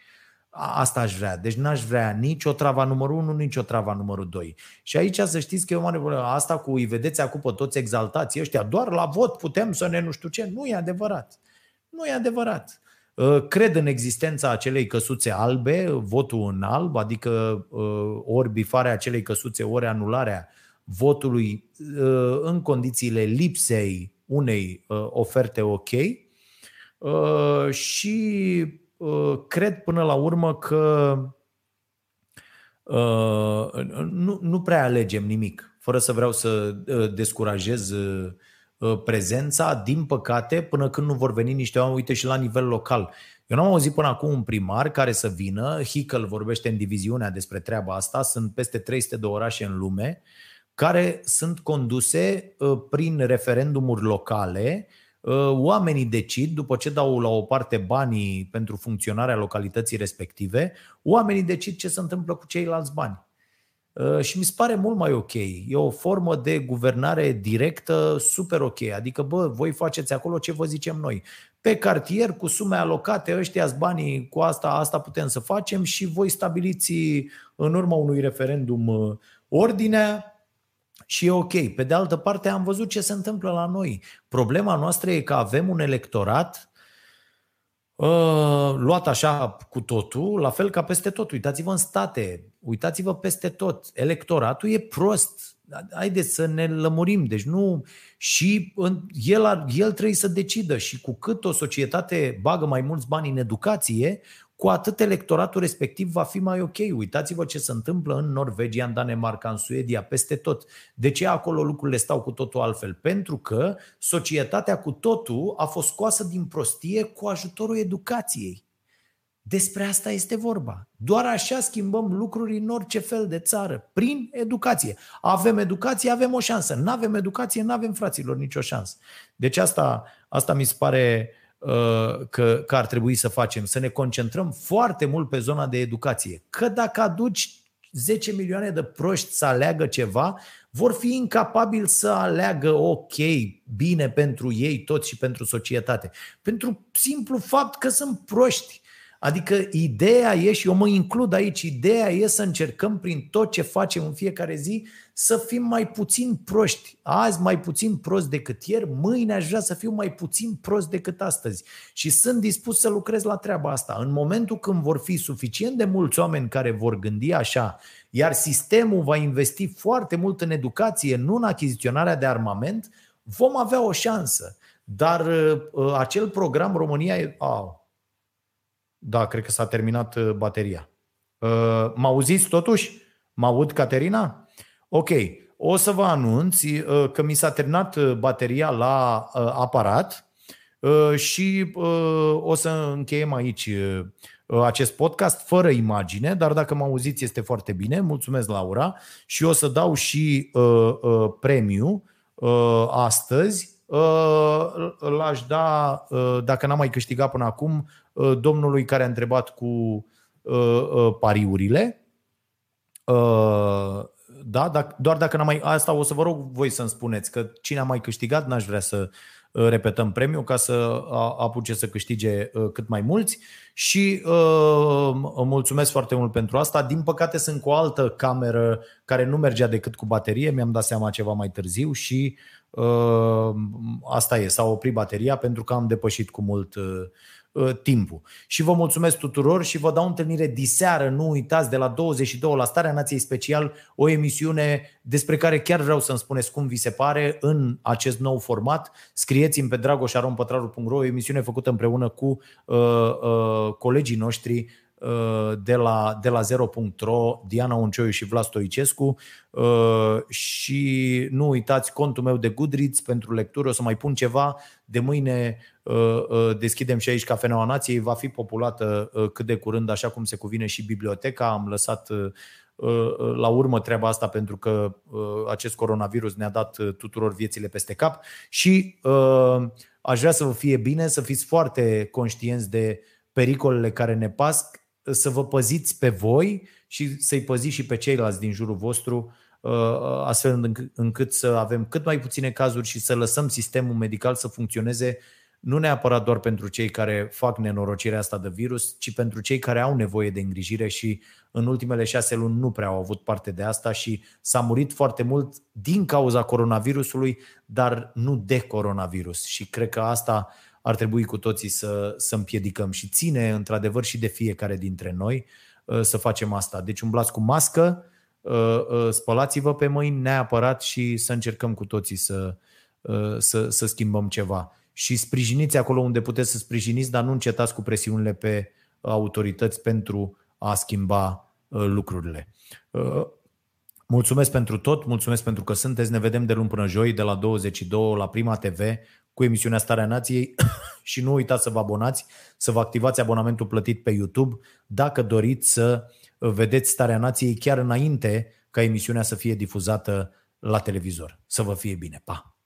Asta aș vrea. Deci n-aș vrea nici o trava numărul 1, nici o trava numărul 2. Și aici să știți că e o mare problemă. Asta cu îi vedeți acum pe toți exaltații ăștia, doar la vot putem să ne nu știu ce. Nu e adevărat. Nu e adevărat. Ă, cred în existența acelei căsuțe albe, votul în alb, adică ă, ori bifarea acelei căsuțe, ori anularea votului ă, în condițiile lipsei unei oferte ok. Și cred până la urmă că nu, nu prea alegem nimic, fără să vreau să descurajez Uh, prezența, din păcate, până când nu vor veni niște oameni, uite și la nivel local. Eu n-am auzit până acum un primar care să vină, Hickel vorbește în diviziunea despre treaba asta, sunt peste 300 de orașe în lume, care sunt conduse uh, prin referendumuri locale, uh, oamenii decid, după ce dau la o parte banii pentru funcționarea localității respective, oamenii decid ce se întâmplă cu ceilalți bani. Uh, și mi se pare mult mai ok. E o formă de guvernare directă super ok. Adică, bă, voi faceți acolo ce vă zicem noi. Pe cartier, cu sume alocate, ăștia banii, cu asta, asta putem să facem și voi stabiliți în urma unui referendum uh, ordinea și e ok. Pe de altă parte, am văzut ce se întâmplă la noi. Problema noastră e că avem un electorat Uh, luat așa cu totul, la fel ca peste tot. Uitați-vă în state, uitați-vă peste tot. Electoratul e prost. Haideți să ne lămurim. Deci nu... Și el, el trebuie să decidă și cu cât o societate bagă mai mulți bani în educație, cu atât electoratul respectiv va fi mai ok. Uitați-vă ce se întâmplă în Norvegia, în Danemarca, în Suedia, peste tot. De ce acolo lucrurile stau cu totul altfel? Pentru că societatea cu totul a fost scoasă din prostie cu ajutorul educației. Despre asta este vorba. Doar așa schimbăm lucruri în orice fel de țară, prin educație. Avem educație, avem o șansă. Nu avem educație, nu avem fraților nicio șansă. Deci asta, asta mi se pare Uh, că, că ar trebui să facem, să ne concentrăm foarte mult pe zona de educație. Că dacă aduci 10 milioane de proști să aleagă ceva, vor fi incapabili să aleagă ok, bine pentru ei toți și pentru societate. Pentru simplu fapt că sunt proști. Adică ideea e, și eu mă includ aici, ideea e să încercăm prin tot ce facem în fiecare zi să fim mai puțin proști. Azi mai puțin prost decât ieri, mâine aș vrea să fiu mai puțin prost decât astăzi. Și sunt dispus să lucrez la treaba asta. În momentul când vor fi suficient de mulți oameni care vor gândi așa, iar sistemul va investi foarte mult în educație, nu în achiziționarea de armament, vom avea o șansă. Dar uh, acel program România e... Oh, da, cred că s-a terminat uh, bateria. Uh, mă auziți totuși? Mă aud, Caterina? Ok. O să vă anunț uh, că mi s-a terminat bateria la aparat și o să încheiem aici acest podcast fără imagine, dar dacă mă auziți este foarte bine. Mulțumesc, Laura. Și o să dau și premiu astăzi. L-aș da, dacă n-am mai câștigat până acum, Uh, domnului care a întrebat cu uh, uh, pariurile. Da, doar dacă n-am mai. Asta o să vă rog voi să-mi spuneți că cine a mai câștigat, n-aș vrea să repetăm premiul ca să apuce să câștige cât mai mulți și uh, mulțumesc foarte mult pentru asta. Din păcate sunt cu o altă cameră care nu mergea decât cu baterie, mi-am dat seama ceva mai târziu și uh, asta e, s-a oprit bateria pentru că am depășit cu mult uh, Uh, timpul. Și vă mulțumesc tuturor și vă dau întâlnire diseară, nu uitați, de la 22 la Starea Nației Special, o emisiune despre care chiar vreau să-mi spuneți cum vi se pare în acest nou format. Scrieți-mi pe dragoșarompătraru.ro, o emisiune făcută împreună cu uh, uh, colegii noștri uh, de la, de la zero.ro, Diana Uncioiu și Vlad Stoicescu uh, și nu uitați contul meu de Goodreads pentru lectură, o să mai pun ceva de mâine deschidem și aici Cafeneaua Nației, va fi populată cât de curând, așa cum se cuvine și biblioteca. Am lăsat la urmă treaba asta pentru că acest coronavirus ne-a dat tuturor viețile peste cap și aș vrea să vă fie bine, să fiți foarte conștienți de pericolele care ne pasc, să vă păziți pe voi și să-i păziți și pe ceilalți din jurul vostru, astfel încât să avem cât mai puține cazuri și să lăsăm sistemul medical să funcționeze nu neapărat doar pentru cei care fac nenorocirea asta de virus, ci pentru cei care au nevoie de îngrijire și în ultimele șase luni nu prea au avut parte de asta și s-a murit foarte mult din cauza coronavirusului, dar nu de coronavirus. Și cred că asta ar trebui cu toții să, să împiedicăm și ține într-adevăr și de fiecare dintre noi uh, să facem asta. Deci umblați cu mască, uh, uh, spălați-vă pe mâini neapărat și să încercăm cu toții să, să, să schimbăm ceva și sprijiniți acolo unde puteți să sprijiniți, dar nu încetați cu presiunile pe autorități pentru a schimba uh, lucrurile. Uh, mulțumesc pentru tot, mulțumesc pentru că sunteți. Ne vedem de luni până joi, de la 22 la Prima TV, cu emisiunea Starea Nației și nu uitați să vă abonați, să vă activați abonamentul plătit pe YouTube dacă doriți să vedeți Starea Nației chiar înainte ca emisiunea să fie difuzată la televizor. Să vă fie bine. Pa!